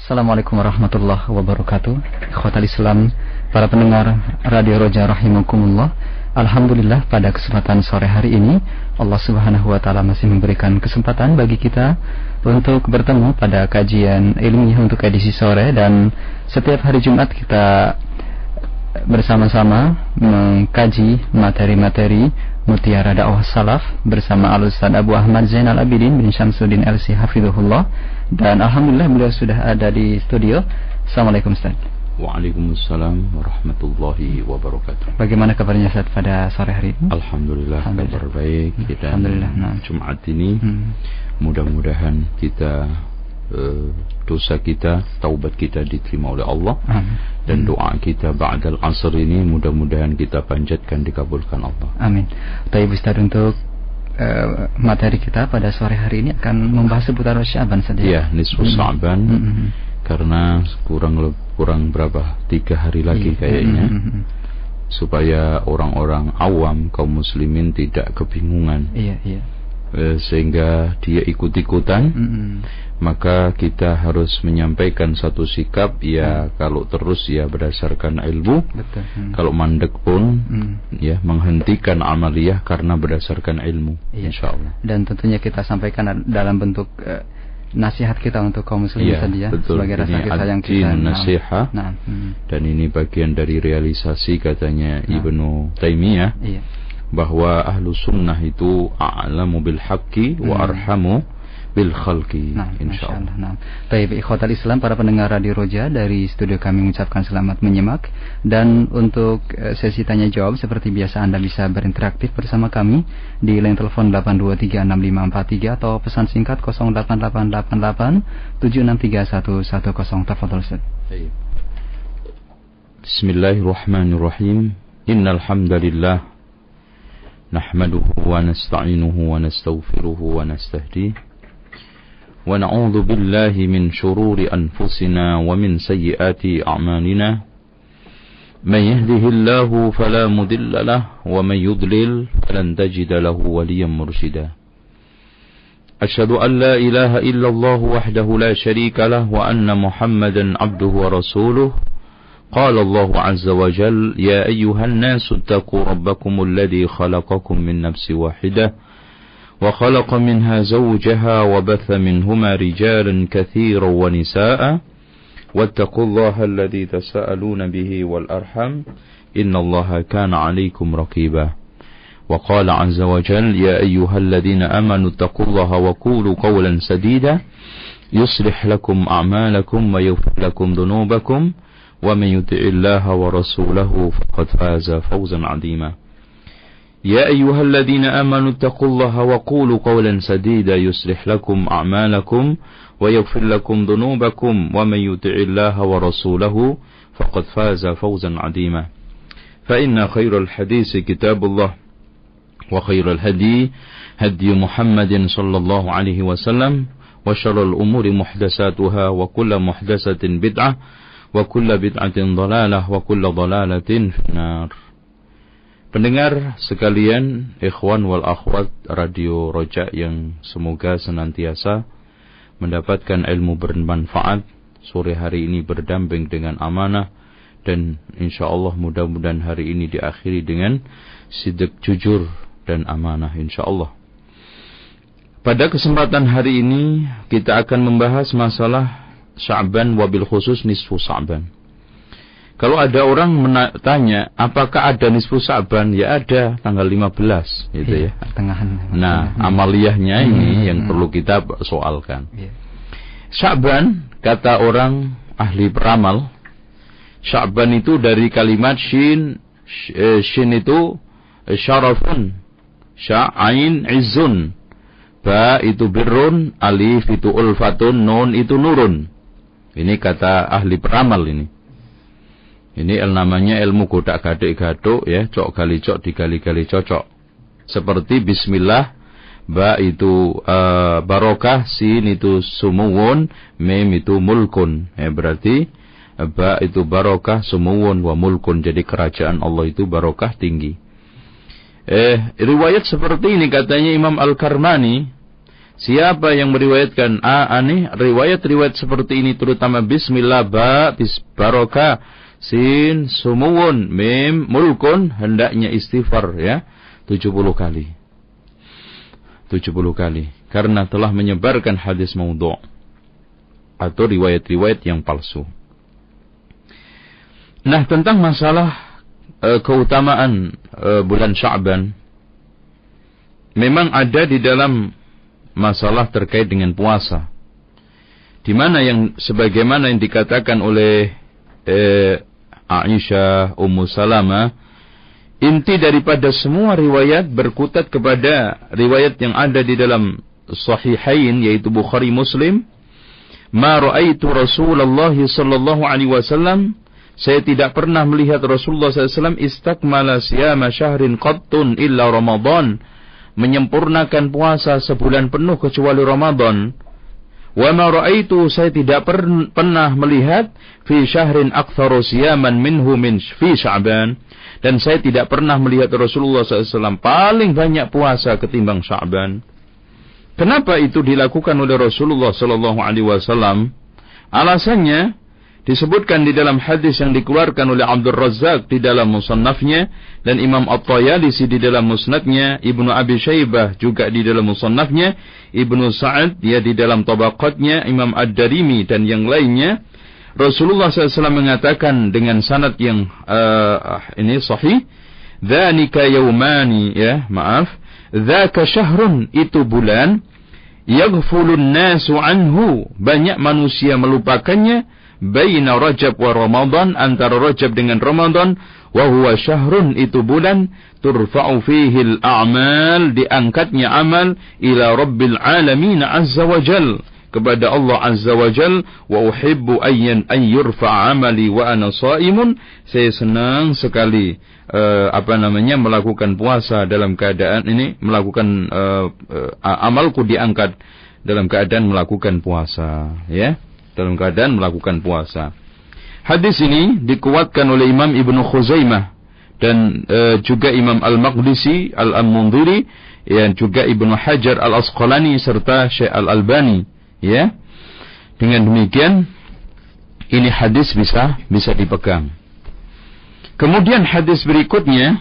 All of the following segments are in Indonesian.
Assalamualaikum warahmatullahi wabarakatuh. Ikhwatal Islam Para pendengar Radio Roja Rahimakumullah. Alhamdulillah pada kesempatan sore hari ini Allah subhanahu wa ta'ala masih memberikan kesempatan bagi kita Untuk bertemu pada kajian ilmiah untuk edisi sore Dan setiap hari Jumat kita bersama-sama mengkaji materi-materi Mutiara Dakwah Salaf bersama Al-Ustaz Abu Ahmad Zainal Abidin bin Syamsuddin LC Hafidhullah dan Alhamdulillah beliau sudah ada di studio. Assalamualaikum Ustaz. Waalaikumsalam warahmatullahi wabarakatuh. Bagaimana kabarnya Ustaz pada sore hari ini? Alhamdulillah, Alhamdulillah. kabar baik. Kita hmm, Alhamdulillah. Nah. Jumat ini hmm. mudah-mudahan kita uh, dosa kita, taubat kita diterima oleh Allah Amin. dan doa kita ba'dal asr ini mudah-mudahan kita panjatkan dikabulkan Allah. Amin. Baik Ustaz untuk uh, materi kita pada sore hari ini akan membahas seputar Syaban saja. Iya, nisfu mm Syaban. Mm -hmm. Karena kurang kurang berapa? Tiga hari lagi iya. kayaknya. Mm -hmm. Supaya orang-orang awam kaum muslimin tidak kebingungan. Iya, iya. Uh, sehingga dia ikut-ikutan. Mm -hmm maka kita harus menyampaikan satu sikap ya hmm. kalau terus ya berdasarkan ilmu Betul. Hmm. kalau mandek pun hmm. ya menghentikan amaliyah karena berdasarkan ilmu iya. insyaallah dan tentunya kita sampaikan dalam bentuk uh, nasihat kita untuk kaum muslimin ya, saja betul. sebagai rasa kasih sayang kita nasihat nah. hmm. dan ini bagian dari realisasi katanya nah. Ibnu Taimiyah iya. Bahwa ahlu sunnah itu a'lamu bil haqqi hmm. wa arhamu bil khalqi nah, insyaallah. Nah. Baik ikhwatal Islam para pendengar Radio Roja dari studio kami mengucapkan selamat menyimak dan untuk uh, sesi tanya jawab seperti biasa Anda bisa berinteraktif bersama kami di line telepon 8236543 atau pesan singkat 08888 7631110 tafadhol Ustaz. Bismillahirrahmanirrahim. Innal hamdalillah wa nastaghfiruhu wa nastahdihi ونعوذ بالله من شرور أنفسنا ومن سيئات أعمالنا من يهده الله فلا مضل له ومن يضلل فلن تجد له وليا مرشدا أشهد أن لا إله إلا الله وحده لا شريك له وأن محمدا عبده ورسوله قال الله عز وجل يا أيها الناس اتقوا ربكم الذي خلقكم من نفس واحدة وخلق منها زوجها وبث منهما رجالا كثيرا ونساء واتقوا الله الذي تساءلون به والأرحم إن الله كان عليكم رقيبا. وقال عز وجل يا أيها الذين آمنوا اتقوا الله وقولوا قولا سديدا يصلح لكم أعمالكم ويغفر لكم ذنوبكم ومن يطع الله ورسوله فقد فاز فوزا عظيما. يا أيها الذين آمنوا اتقوا الله وقولوا قولا سديدا يصلح لكم أعمالكم ويغفر لكم ذنوبكم ومن يطع الله ورسوله فقد فاز فوزا عظيما. فإن خير الحديث كتاب الله وخير الهدي هدي محمد صلى الله عليه وسلم وشر الأمور محدثاتها وكل محدثة بدعة وكل بدعة ضلالة وكل ضلالة في النار Pendengar sekalian, ikhwan wal akhwat Radio Roja yang semoga senantiasa mendapatkan ilmu bermanfaat, sore hari ini berdamping dengan amanah, dan insya Allah mudah-mudahan hari ini diakhiri dengan sidik jujur dan amanah insya Allah. Pada kesempatan hari ini kita akan membahas masalah Sya'ban wabil khusus nisfu Sya'ban. Kalau ada orang tanya, apakah ada nisfu Sa'ban? Ya ada, tanggal 15 gitu iya, ya. Tengahan. Nah, amaliyahnya ini hmm, yang hmm. perlu kita soalkan. Iya. Sa'ban kata orang ahli peramal, Sa'ban itu dari kalimat shin eh, shin itu eh, syarafun, sya'ain izun. Ba itu birun, alif itu ulfatun, nun itu nurun. Ini kata ahli peramal ini. Ini el namanya ilmu kodak gadik gaduk ya, cok kali cok dikali-kali cocok. Seperti bismillah, ba itu uh, barokah, sin itu sumuwun, mem itu mulkun. Ya, berarti ba itu barokah, sumuwun wa mulkun. Jadi kerajaan Allah itu barokah tinggi. Eh, riwayat seperti ini katanya Imam Al-Karmani, Siapa yang meriwayatkan ah, aneh riwayat-riwayat seperti ini terutama bismillah ba bis barokah sin sumuwun mim mulkun hendaknya istighfar ya 70 kali. 70 kali karena telah menyebarkan hadis maudhu' atau riwayat-riwayat yang palsu. Nah, tentang masalah e, keutamaan e, bulan Sya'ban memang ada di dalam masalah terkait dengan puasa. Di mana yang sebagaimana yang dikatakan oleh eh, Aisyah Ummu Salama inti daripada semua riwayat berkutat kepada riwayat yang ada di dalam sahihain yaitu Bukhari Muslim ma raaitu Rasulullah sallallahu alaihi wasallam saya tidak pernah melihat Rasulullah SAW istakmala siyama syahrin qattun illa Ramadan menyempurnakan puasa sebulan penuh kecuali Ramadan. Wa ma raaitu saya tidak per, pernah melihat fi syahrin aktsaru siyaman minhu min fi Sya'ban dan saya tidak pernah melihat Rasulullah SAW paling banyak puasa ketimbang Sya'ban. Kenapa itu dilakukan oleh Rasulullah SAW? Alasannya disebutkan di dalam hadis yang dikeluarkan oleh Abdul Razak di dalam musannafnya dan Imam At-Tayalisi di dalam musnadnya, Ibnu Abi Syaibah juga di dalam musannafnya, Ibnu Sa'ad dia di dalam tabaqatnya, Imam Ad-Darimi dan yang lainnya. Rasulullah SAW mengatakan dengan sanad yang uh, ini sahih, "Dzanika yaumani ya, maaf, dzaka syahrun itu bulan yaghfulun nasu anhu, banyak manusia melupakannya." Baina Rajab wa Ramadan antara Rajab dengan Ramadan wa huwa syahrun itu bulan turfa'u fihi al-a'mal diangkatnya amal ila rabbil alamin azza wa jal. Kepada Allah azza wa jal wa uhibbu ayyan an amali wa ana shaimun saya senang sekali uh, apa namanya melakukan puasa dalam keadaan ini melakukan uh, uh, amalku diangkat dalam keadaan melakukan puasa ya dalam keadaan melakukan puasa. Hadis ini dikuatkan oleh Imam Ibnu Khuzaimah dan e, juga Imam Al-Maqdisi Al-Mundhiri dan juga Ibnu Hajar Al-Asqalani serta Syekh Al-Albani ya. Dengan demikian ini hadis bisa bisa dipegang. Kemudian hadis berikutnya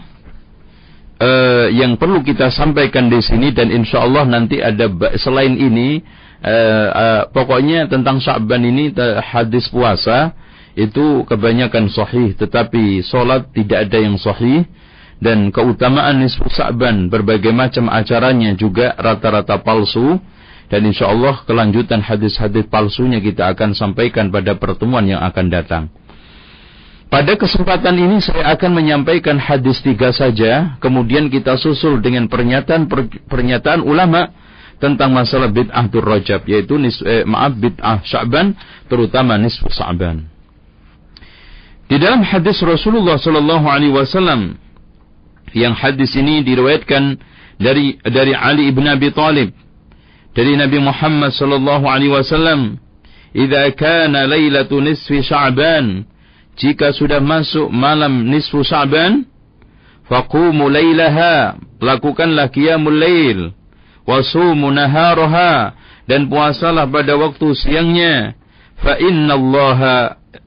uh, yang perlu kita sampaikan di sini dan insya Allah nanti ada selain ini uh, uh, pokoknya tentang Sya'ban ini hadis puasa itu kebanyakan sahih tetapi solat tidak ada yang sahih. Dan keutamaan nisfu Sya'ban berbagai macam acaranya juga rata-rata palsu. Dan insya Allah kelanjutan hadis-hadis palsunya kita akan sampaikan pada pertemuan yang akan datang. Pada kesempatan ini saya akan menyampaikan hadis tiga saja, kemudian kita susul dengan pernyataan pernyataan ulama tentang masalah bid'ah Rajab yaitu nis, eh, maaf bid'ah Sya'ban terutama nisfu Sya'ban. Di dalam hadis Rasulullah sallallahu alaihi wasallam yang hadis ini diriwayatkan dari dari Ali ibn Abi Talib dari Nabi Muhammad sallallahu alaihi wasallam, "Idza kana lailatu nisfi Sya'ban, jika sudah masuk malam nisfu Sya'ban, faqumu lailaha, lakukanlah qiyamul lail." Wasumu naharaha dan puasalah pada waktu siangnya. Fa inna Allah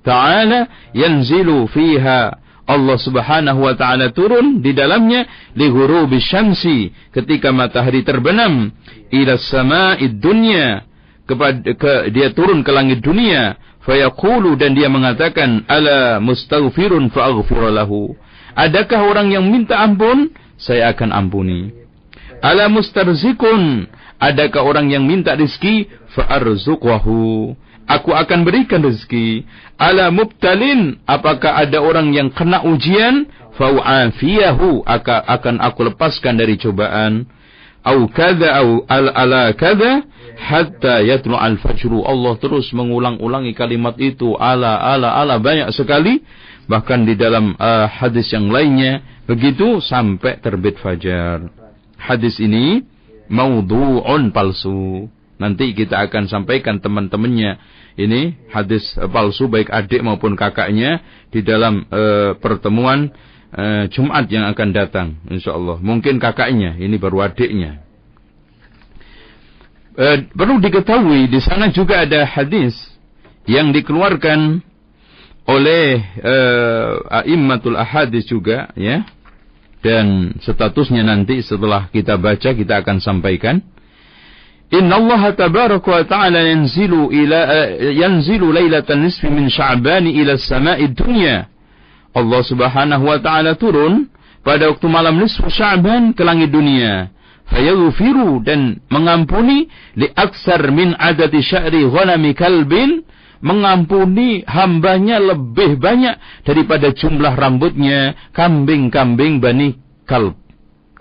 taala yanzilu fiha. Allah Subhanahu wa taala turun di dalamnya li ghurubi syamsi. Ketika matahari terbenam ila sama'id dunya. Kepada ke, dia turun ke langit dunia. Fayaqulu dan dia mengatakan ala mustaghfirun fa lahu adakah orang yang minta ampun? Saya akan ampuni Ala mustarzikun. Adakah orang yang minta rezeki? Fa'arzuqwahu. Aku akan berikan rezeki. Ala mubtalin. Apakah ada orang yang kena ujian? Fa'u'afiyahu. Akan aku lepaskan dari cobaan. Au kada au al ala kada hatta yatlu al fajru Allah terus mengulang-ulangi kalimat itu ala ala ala banyak sekali bahkan di dalam uh, hadis yang lainnya begitu sampai terbit fajar hadis ini maudhu'un palsu. Nanti kita akan sampaikan teman-temannya ini hadis palsu baik adik maupun kakaknya di dalam uh, pertemuan uh, Jumat yang akan datang insyaallah. Mungkin kakaknya, ini baru adiknya. Uh, perlu diketahui di sana juga ada hadis yang dikeluarkan oleh uh, a'immatul ahadis juga ya dan statusnya nanti setelah kita baca kita akan sampaikan. Inna Allah tabaraka wa ta'ala yanzilu ila uh, yanzilu lailatan nisfi min sya'ban ila samai dunya. Allah Subhanahu wa taala turun pada waktu malam nisfu Sya'ban ke langit dunia. Fayaghfiru dan mengampuni li aksar min adati sya'ri ghanami kalbin mengampuni hambanya lebih banyak daripada jumlah rambutnya kambing-kambing Bani Kalb.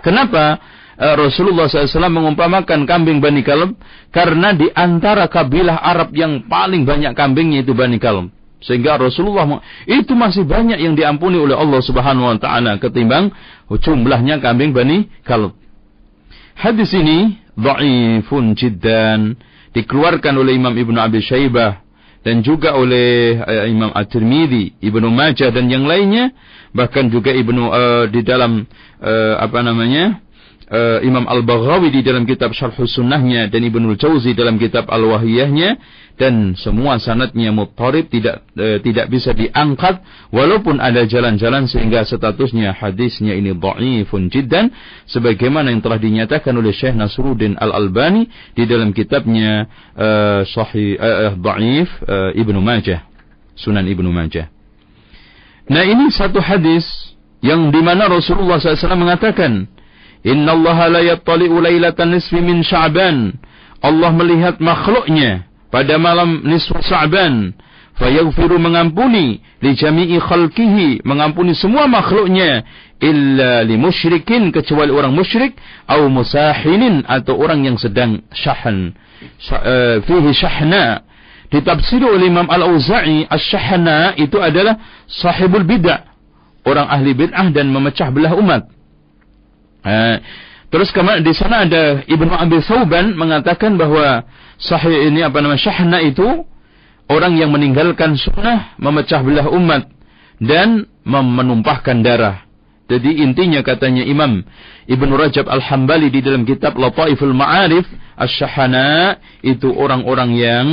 Kenapa eh, Rasulullah SAW mengumpamakan kambing Bani Kalb? Karena di antara kabilah Arab yang paling banyak kambingnya itu Bani Kalb. Sehingga Rasulullah itu masih banyak yang diampuni oleh Allah Subhanahu wa taala ketimbang jumlahnya kambing Bani Kalb. Hadis ini dhaifun jiddan dikeluarkan oleh Imam Ibnu Abi Syaibah dan juga oleh uh, Imam At-Tirmidzi, Ibnu Majah dan yang lainnya. Bahkan juga Ibnu uh, di dalam uh, apa namanya uh, Imam Al-Baghawi di dalam kitab Syarh Sunnahnya dan Ibnu Jauzi dalam kitab Al-Wahiyahnya dan semua sanadnya muttarib tidak uh, tidak bisa diangkat walaupun ada jalan-jalan sehingga statusnya hadisnya ini dhaifun jiddan. Sebagaimana yang telah dinyatakan oleh Syekh Nasruddin Al-Albani di dalam kitabnya uh, Sahih uh, uh, Ibnu Majah Sunan Ibnu Majah. Nah ini satu hadis yang di mana Rasulullah SAW mengatakan Inna Allah la yattali'u lailatan nisfi min Sya'ban. Allah melihat makhluknya pada malam nisfu Sya'ban. Fayaghfiru mengampuni li jami'i mengampuni semua makhluknya illa li musyrikin kecuali orang musyrik atau musahinin atau orang yang sedang syahan. Uh, fihi syahna. Ditafsir oleh Imam Al-Auza'i, as-syahna itu adalah sahibul bid'ah, orang ahli bid'ah dan memecah belah umat. Terus kemudian di sana ada Ibnu Abi Thauban mengatakan bahwa sahih ini apa nama syahna itu orang yang meninggalkan sunnah memecah belah umat dan menumpahkan darah. Jadi intinya katanya Imam Ibnu Rajab Al-Hambali di dalam kitab Lataiful Ma'arif Asy-Syahana itu orang-orang yang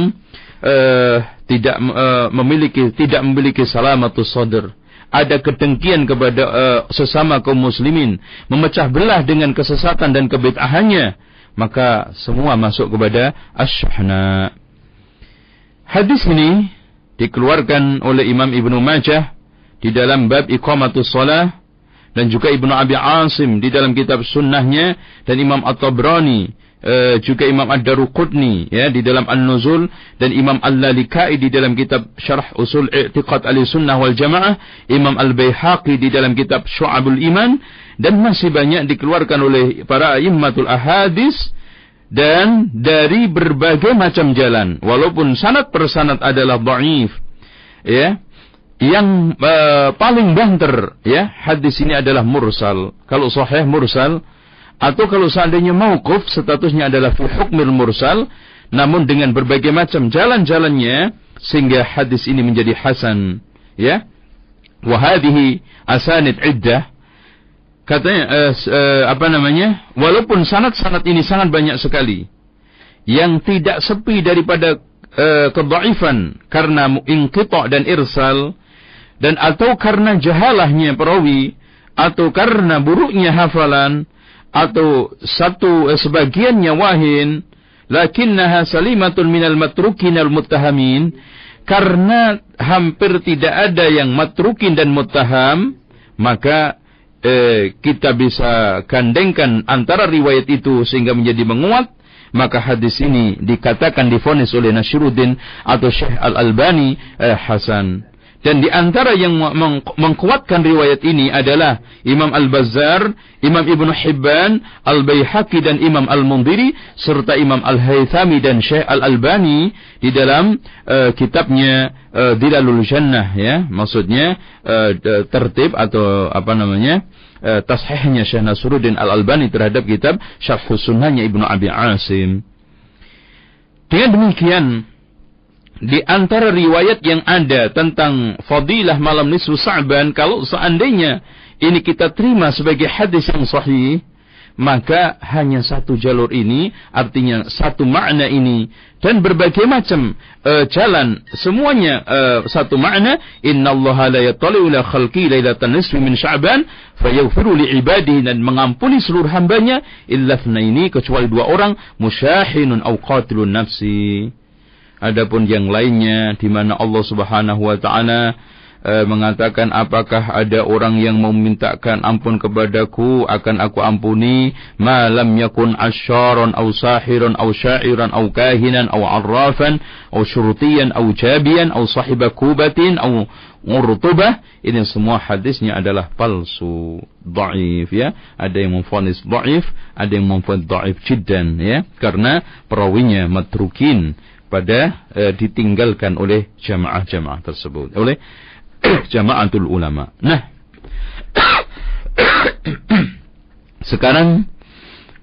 uh, tidak uh, memiliki tidak memiliki salamatus sadr ada kedengkian kepada uh, sesama kaum muslimin, memecah belah dengan kesesatan dan kebid'ahannya, maka semua masuk kepada asyhana. Hadis ini dikeluarkan oleh Imam Ibnu Majah di dalam bab iqamatus shalah dan juga Ibnu Abi Asim di dalam kitab sunnahnya dan Imam At-Tabrani Uh, juga Imam Ad-Daruqutni ya di dalam An-Nuzul dan Imam Al-Lalikai di dalam kitab Syarah Usul I'tiqad Ahlussunnah wal Jamaah, Imam Al-Baihaqi di dalam kitab Syu'abul Iman dan masih banyak dikeluarkan oleh para immatul ahadis dan dari berbagai macam jalan walaupun sanad per sanad adalah dhaif ya. Yang uh, paling banter ya hadis ini adalah mursal. Kalau sahih mursal atau kalau seandainya mauquf statusnya adalah fi hukmil mursal namun dengan berbagai macam jalan-jalannya sehingga hadis ini menjadi hasan ya. Wa asanid iddah. Katanya uh, uh, apa namanya? Walaupun sanad-sanad ini sangat banyak sekali yang tidak sepi daripada uh, kedhaifan karena inqita dan irsal dan atau karena jahalahnya perawi atau karena buruknya hafalan atau satu eh, sebagiannya wahin lakinnaha salimatun minal matrukin al muttahamin karena hampir tidak ada yang matrukin dan muttaham maka eh, kita bisa gandengkan antara riwayat itu sehingga menjadi menguat maka hadis ini dikatakan difonis oleh Nasruddin atau Syekh Al-Albani eh, Hasan dan di antara yang meng mengkuatkan riwayat ini adalah Imam Al-Bazzar, Imam Ibn Hibban, Al-Baihaqi dan Imam Al-Mundiri serta Imam Al-Haythami dan Syekh Al-Albani di dalam uh, kitabnya uh, Dilalul Jannah ya. Maksudnya uh, tertib atau apa namanya? Uh, tashihnya Syekh Nasruddin Al-Albani terhadap kitab Syarh Sunnahnya Ibnu Abi Asim. Dengan demikian di antara riwayat yang ada tentang fadilah malam nisfu Sa'ban kalau seandainya ini kita terima sebagai hadis yang sahih maka hanya satu jalur ini, artinya satu makna ini dan berbagai macam uh, jalan semuanya uh, satu makna innallaha la yattali'u ila khalqi lailatan nisfi min sya'ban fayaghfiru li ibadihi dan mengampuni seluruh hambanya illa ini kecuali dua orang musyahinun au qatilun nafsi adapun yang lainnya di mana Allah Subhanahu wa taala uh, mengatakan apakah ada orang yang memintakan ampun kepadaku akan aku ampuni malam yakun asyaron au sahiron au syairan au kahinan au arrafan au syurutiyan au jabian au sahiba kubatin au urtubah. Ini semua hadisnya adalah palsu dhaif ya. Ada yang memfonis dhaif ada yang memfonis dhaif jiddan ya. Karena perawinya matrukin pada e, ditinggalkan oleh jamaah-jamaah tersebut oleh jamaatul ulama. Nah, sekarang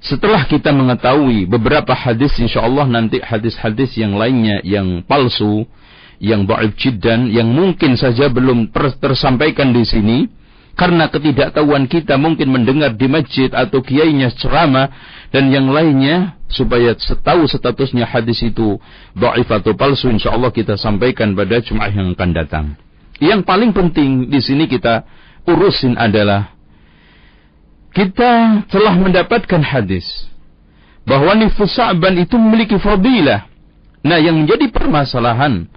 setelah kita mengetahui beberapa hadis insyaallah nanti hadis-hadis yang lainnya yang palsu, yang dhaif jiddan yang mungkin saja belum tersampaikan di sini karena ketidaktahuan kita mungkin mendengar di masjid atau kiainya ceramah dan yang lainnya supaya setahu statusnya hadis itu dhaif atau palsu insyaallah kita sampaikan pada Jumat yang akan datang. Yang paling penting di sini kita urusin adalah kita telah mendapatkan hadis bahwa nifus Sa'ban itu memiliki fadilah. Nah, yang menjadi permasalahan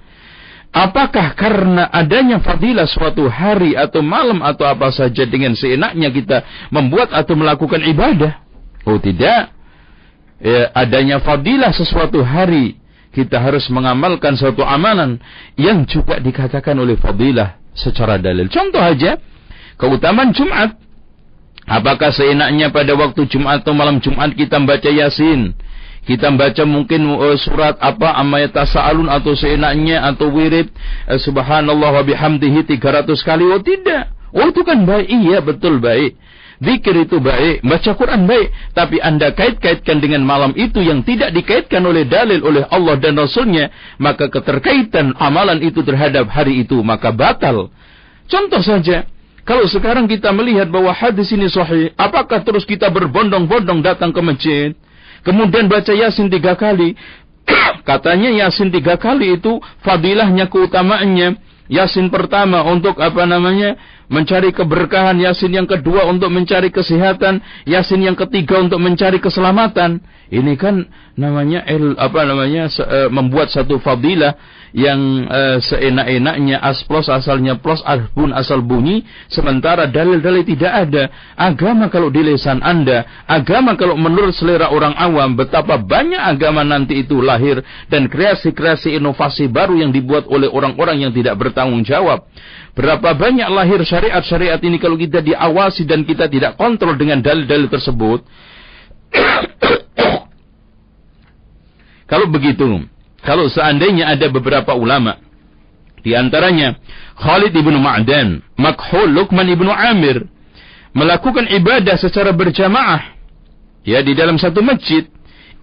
apakah karena adanya fadilah suatu hari atau malam atau apa saja dengan seenaknya kita membuat atau melakukan ibadah? Oh, tidak. Ya, adanya fadilah sesuatu hari kita harus mengamalkan suatu amalan yang juga dikatakan oleh fadilah secara dalil. Contoh aja, keutamaan Jumat. Apakah seenaknya pada waktu Jumat atau malam Jumat kita membaca Yasin? Kita membaca mungkin uh, surat apa amayat tasa'alun atau seenaknya atau wirid uh, subhanallah wa bihamdihi 300 kali. Oh tidak. Oh itu kan baik. Iya betul baik. Zikir itu baik, baca Quran baik, tapi anda kait-kaitkan dengan malam itu yang tidak dikaitkan oleh dalil oleh Allah dan Rasulnya, maka keterkaitan amalan itu terhadap hari itu maka batal. Contoh saja, kalau sekarang kita melihat bahwa hadis ini sahih, apakah terus kita berbondong-bondong datang ke masjid, kemudian baca Yasin tiga kali, katanya Yasin tiga kali itu fadilahnya keutamaannya. Yasin pertama untuk apa namanya mencari keberkahan, Yasin yang kedua untuk mencari kesehatan, Yasin yang ketiga untuk mencari keselamatan. Ini kan namanya el, apa namanya se, e, membuat satu fadilah yang e, seenak-enaknya asplos asalnya plus albun asal bunyi sementara dalil-dalil tidak ada. Agama kalau di lesan Anda, agama kalau menurut selera orang awam betapa banyak agama nanti itu lahir dan kreasi-kreasi inovasi baru yang dibuat oleh orang-orang yang tidak bertanggung jawab. Berapa banyak lahir syariat-syariat ini kalau kita diawasi dan kita tidak kontrol dengan dalil-dalil tersebut. kalau begitu, kalau seandainya ada beberapa ulama di antaranya Khalid ibnu Ma'dan, Makhul Luqman ibnu Amir melakukan ibadah secara berjamaah ya di dalam satu masjid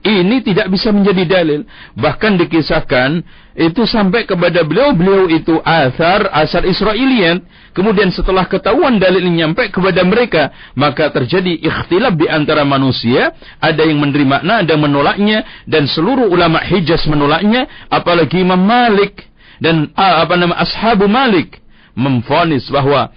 ini tidak bisa menjadi dalil. Bahkan dikisahkan itu sampai kepada beliau-beliau itu asar asar Israelian. Kemudian setelah ketahuan dalil ini nyampe kepada mereka, maka terjadi ikhtilaf di antara manusia. Ada yang menerima makna, ada yang menolaknya, dan seluruh ulama Hijaz menolaknya. Apalagi Imam Malik dan apa nama Ashabu Malik memfonis bahwa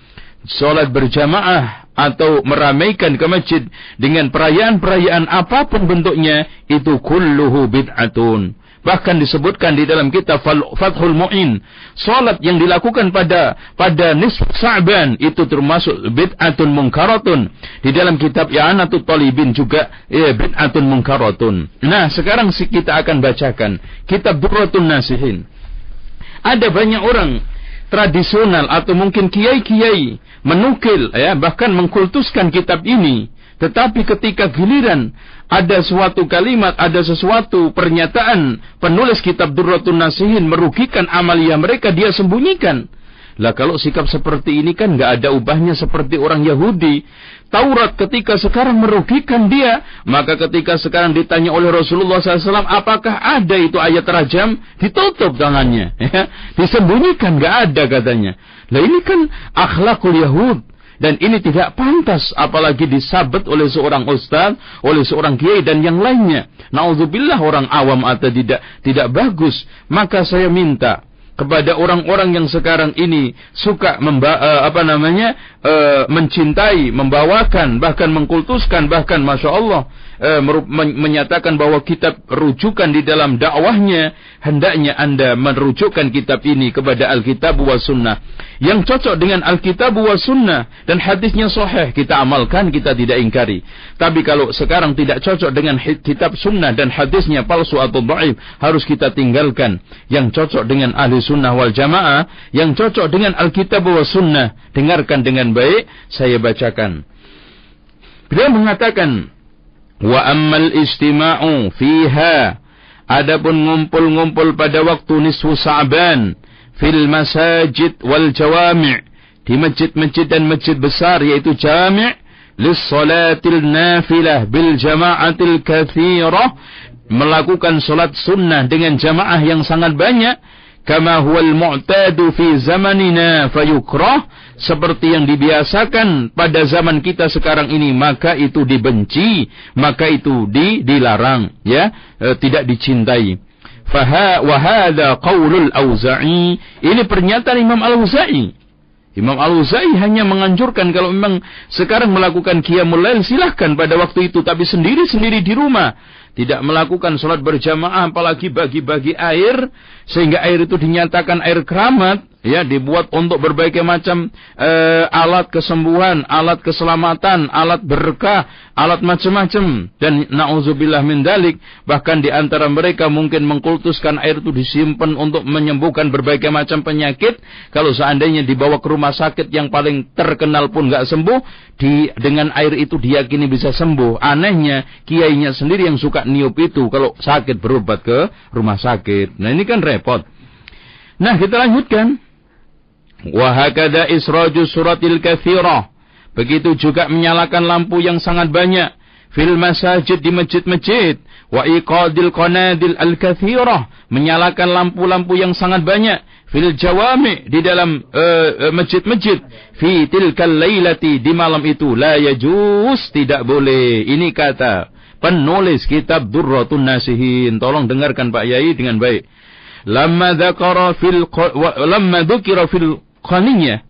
sholat berjamaah atau meramaikan ke masjid dengan perayaan-perayaan apa pun bentuknya itu kulluhu bid'atun. Bahkan disebutkan di dalam kitab Fathul Mu'in, salat yang dilakukan pada pada nisf Sa'ban itu termasuk bid'atun munkaratun. Di dalam kitab Ya'anatul Talibin juga ya, bid'atun munkaratun. Nah, sekarang kita akan bacakan kitab Durratun Nasihin. Ada banyak orang tradisional atau mungkin kiai-kiai menukil ya bahkan mengkultuskan kitab ini tetapi ketika giliran ada suatu kalimat, ada sesuatu pernyataan penulis kitab Durratun Nasihin merugikan amalia mereka, dia sembunyikan. Lah kalau sikap seperti ini kan nggak ada ubahnya seperti orang Yahudi. Taurat ketika sekarang merugikan dia, maka ketika sekarang ditanya oleh Rasulullah SAW, apakah ada itu ayat rajam? Ditutup tangannya, ya. disembunyikan, nggak ada katanya. Lah ini kan akhlakul Yahud. dan ini tidak pantas apalagi disabet oleh seorang ustaz, oleh seorang kiai dan yang lainnya. Nauzubillah orang awam atau tidak tidak bagus. Maka saya minta kepada orang-orang yang sekarang ini suka memba uh, apa namanya uh, mencintai, membawakan, bahkan mengkultuskan, bahkan masya Allah uh, menyatakan bahwa kitab rujukan di dalam dakwahnya hendaknya anda merujukkan kitab ini kepada Alkitab wa Sunnah yang cocok dengan Alkitab wa Sunnah dan hadisnya sahih kita amalkan kita tidak ingkari. Tapi kalau sekarang tidak cocok dengan kitab Sunnah dan hadisnya palsu atau dhaif harus kita tinggalkan. Yang cocok dengan ahli sunnah wal jamaah, yang cocok dengan Alkitab wa sunnah. Dengarkan dengan baik, saya bacakan. Beliau mengatakan, Wa ammal istima'u fiha, adapun ngumpul-ngumpul pada waktu nisfu sa'ban, fil masajid wal jawami' di masjid-masjid dan masjid besar yaitu jami' lis salatil nafilah bil jama'atil kathirah melakukan salat sunnah dengan jamaah yang sangat banyak kama huwal mu'tadu fi zamanina fayukrah seperti yang dibiasakan pada zaman kita sekarang ini maka itu dibenci maka itu di, dilarang ya e, tidak dicintai. Faha wa hadha qaulul auza'i. Ini pernyataan Imam Al-Auza'i. Imam Al-Auza'i hanya menganjurkan kalau memang sekarang melakukan qiyamul lail silahkan pada waktu itu tapi sendiri-sendiri di rumah. Tidak melakukan sholat berjamaah apalagi bagi-bagi air sehingga air itu dinyatakan air keramat ya dibuat untuk berbagai macam uh, alat kesembuhan, alat keselamatan, alat berkah, alat macam-macam. Dan nauzubillah min dalik bahkan di antara mereka mungkin mengkultuskan air itu disimpan untuk menyembuhkan berbagai macam penyakit. Kalau seandainya dibawa ke rumah sakit yang paling terkenal pun nggak sembuh di dengan air itu diyakini bisa sembuh. Anehnya kiainya sendiri yang suka niup itu kalau sakit berobat ke rumah sakit. Nah ini kan repot. Nah kita lanjutkan Wahakada israju suratil kathirah. Begitu juga menyalakan lampu yang sangat banyak. Fil masajid di masjid-masjid. Wa iqadil qanadil al-kathirah. Menyalakan lampu-lampu yang sangat banyak. Fil jawami di dalam uh, masjid-masjid. Fi tilkal laylati di malam itu. La yajus tidak boleh. Ini kata penulis kitab Durratun Nasihin. Tolong dengarkan Pak Yai dengan baik. Lamma dzakara fil lamma dzukira fil qaniyah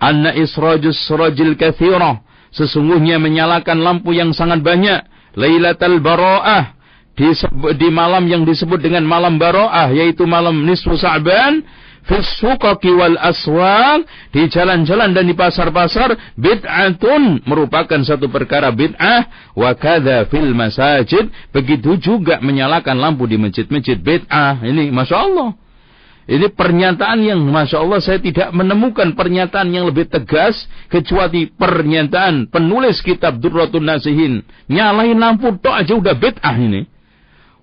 anna israjus surajil kathirah sesungguhnya menyalakan lampu yang sangat banyak lailatul bara'ah di, di malam yang disebut dengan malam bara'ah yaitu malam nisfu sa'ban fisuqaqi wal aswaq di jalan-jalan dan di pasar-pasar bid'atun merupakan satu perkara bid'ah wa kadza fil masajid begitu juga menyalakan lampu di masjid-masjid bid'ah. Ini masya Allah ini pernyataan yang Masya Allah saya tidak menemukan pernyataan yang lebih tegas. Kecuali pernyataan penulis kitab Durratun Nasihin. Nyalain lampu tok aja udah bid'ah ini.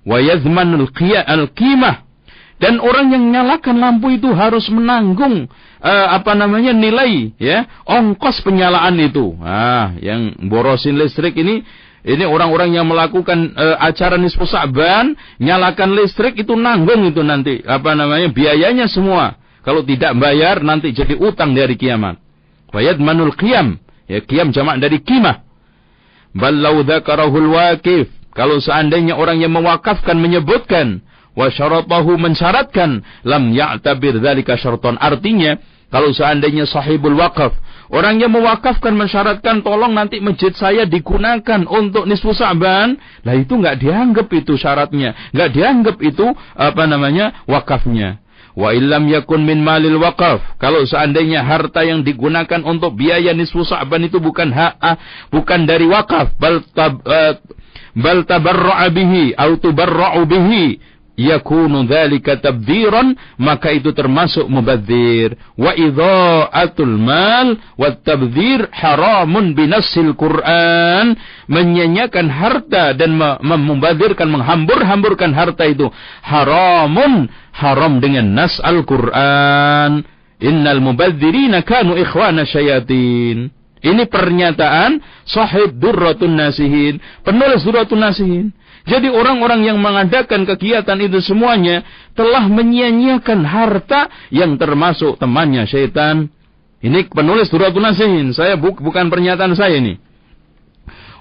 Wa yadhmanul al-qimah. Dan orang yang nyalakan lampu itu harus menanggung uh, apa namanya nilai ya ongkos penyalaan itu. Ah, yang borosin listrik ini ini orang-orang yang melakukan e, acara nisfu Sa'ban, nyalakan listrik itu nanggung itu nanti apa namanya biayanya semua. Kalau tidak bayar nanti jadi utang dari kiamat. Wayad manul qiyam. Ya qiyam jamak dari kimah. Ballau dzakarahul waqif. Kalau seandainya orang yang mewakafkan menyebutkan wa syaratahu mensyaratkan lam ya'tabir dzalika syaratan artinya kalau seandainya sahibul wakaf Orang yang mewakafkan mensyaratkan tolong nanti masjid saya digunakan untuk nisfu sa'ban. Lah itu nggak dianggap itu syaratnya. nggak dianggap itu apa namanya wakafnya. Wa illam yakun min malil wakaf. Kalau seandainya harta yang digunakan untuk biaya nisfu sa'ban itu bukan hak, ah, bukan dari wakaf. Bal, tab, uh, bal tabarra'a bihi. Yakunu dzalika tabdziran maka itu termasuk mubadzir. Wa idha'atul mal wa tabdzir haramun binassil Quran. Menyanyikan harta dan membadzirkan menghambur-hamburkan harta itu haramun haram dengan nas Al-Quran. Innal mubadzirina kanu ikhwana syayatin. Ini pernyataan sahib durratun nasihin penulis durratun nasihin jadi orang-orang yang mengadakan kegiatan itu semuanya telah menyia-nyiakan harta yang termasuk temannya syaitan. Ini penulis Duratul Nasihin. Saya buk, bukan pernyataan saya ini.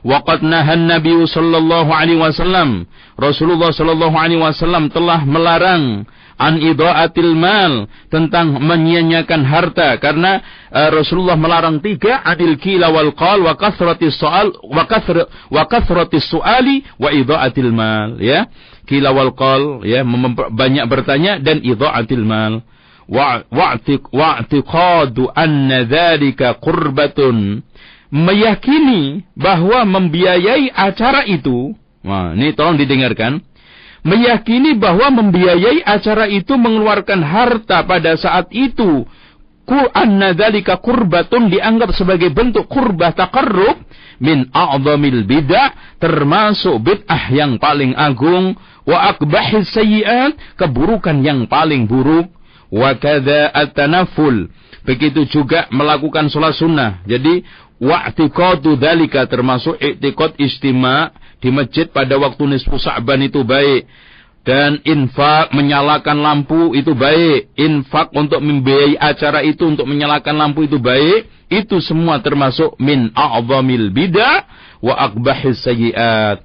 Waqad nahan Nabi sallallahu alaihi wasallam. Rasulullah sallallahu alaihi wasallam telah melarang an idaatil mal tentang menyia-nyiakan harta. Karena uh, Rasulullah melarang tiga adil kila wal qal wa kathratis soal wa kathra wa kathratis suali wa idaatil mal ya. Kila wal qal ya banyak bertanya dan idaatil mal. Wa'tiqadu anna dzalika qurbatun. Meyakini bahwa membiayai acara itu nah ini tolong didengarkan meyakini bahwa membiayai acara itu mengeluarkan harta pada saat itu. Ku anna dzalika qurbatun dianggap sebagai bentuk qurbah taqarrub min a'dhamil bid'ah termasuk bid'ah yang paling agung wa akbahis sayyi'at keburukan yang paling buruk wa kadza at-tanafful begitu juga melakukan sholat sunnah. Jadi wa'tiqadu dalika termasuk i'tiqad istima di masjid pada waktu nisfu Sa'ban itu baik dan infak menyalakan lampu itu baik infak untuk membiayai acara itu untuk menyalakan lampu itu baik itu semua termasuk min a'zamil bidah wa akbahis sayyiat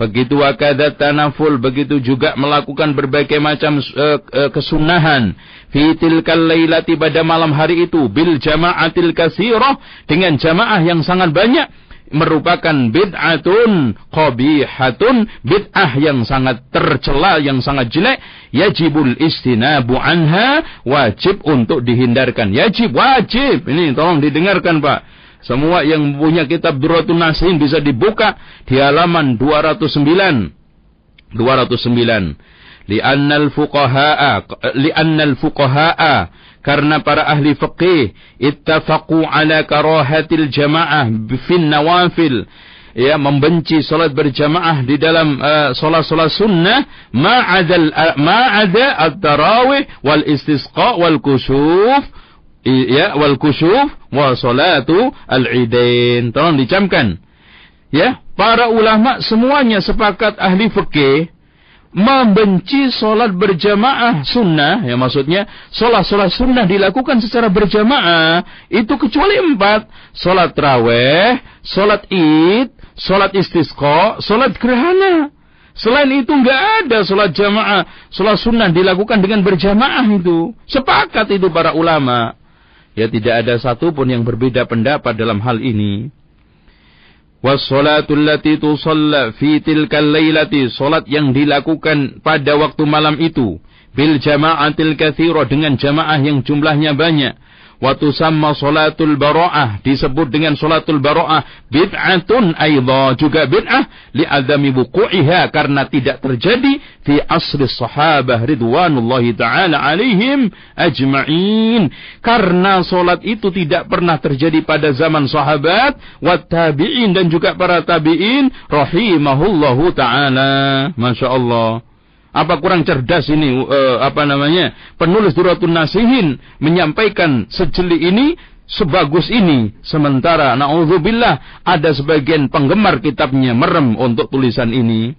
Begitu wakadat tanaful, begitu juga melakukan berbagai macam uh, uh, kesunahan. Fitil kalailati pada malam hari itu. Bil jama'atil kasirah. Dengan jamaah yang sangat banyak. Merupakan bid'atun qabihatun. Bid'ah yang sangat tercela, yang sangat jelek. Yajibul istinabu anha. Wajib untuk dihindarkan. Yajib, wajib. Ini tolong didengarkan Pak. Semua yang punya kitab Duratul Nasihin bisa dibuka di halaman 209. 209. Li'anna al-fuqaha'a li'anna al-fuqaha'a karena para ahli fikih ittafaqu ala karahatil jama'ah fin nawafil ya membenci salat berjamaah di dalam uh, salat-salat sunnah ma'ada ma'ada at-tarawih wal istisqa wal kusuf ya wal kusuf wa salatu al-idain. Tolong dicamkan. Ya, para ulama semuanya sepakat ahli fikih membenci solat berjamaah sunnah, ya maksudnya solat-solat sunnah dilakukan secara berjamaah itu kecuali empat, solat raweh, solat id, solat istisqa, solat gerhana. Selain itu nggak ada sholat jamaah, sholat sunnah dilakukan dengan berjamaah itu. Sepakat itu para ulama. Ya tidak ada satupun yang berbeda pendapat dalam hal ini. Wassalatul lati tusalla fi tilkal lailati salat yang dilakukan pada waktu malam itu. Bil jama'atil katsira dengan jamaah yang jumlahnya banyak wa tusamma salatul bara'ah. Disebut dengan salatul bara'ah bid'atun aidha. Juga bid'ah li adami wuqu'iha karena tidak terjadi fi asri sahabah ridwanullahi taala alaihim ajma'in. Karena salat itu tidak pernah terjadi pada zaman sahabat wa tabi'in dan juga para tabi'in rahimahullahu taala. Masyaallah apa kurang cerdas ini uh, apa namanya penulis Duratun Nasihin menyampaikan sejeli ini sebagus ini. Sementara naudzubillah ada sebagian penggemar kitabnya merem untuk tulisan ini.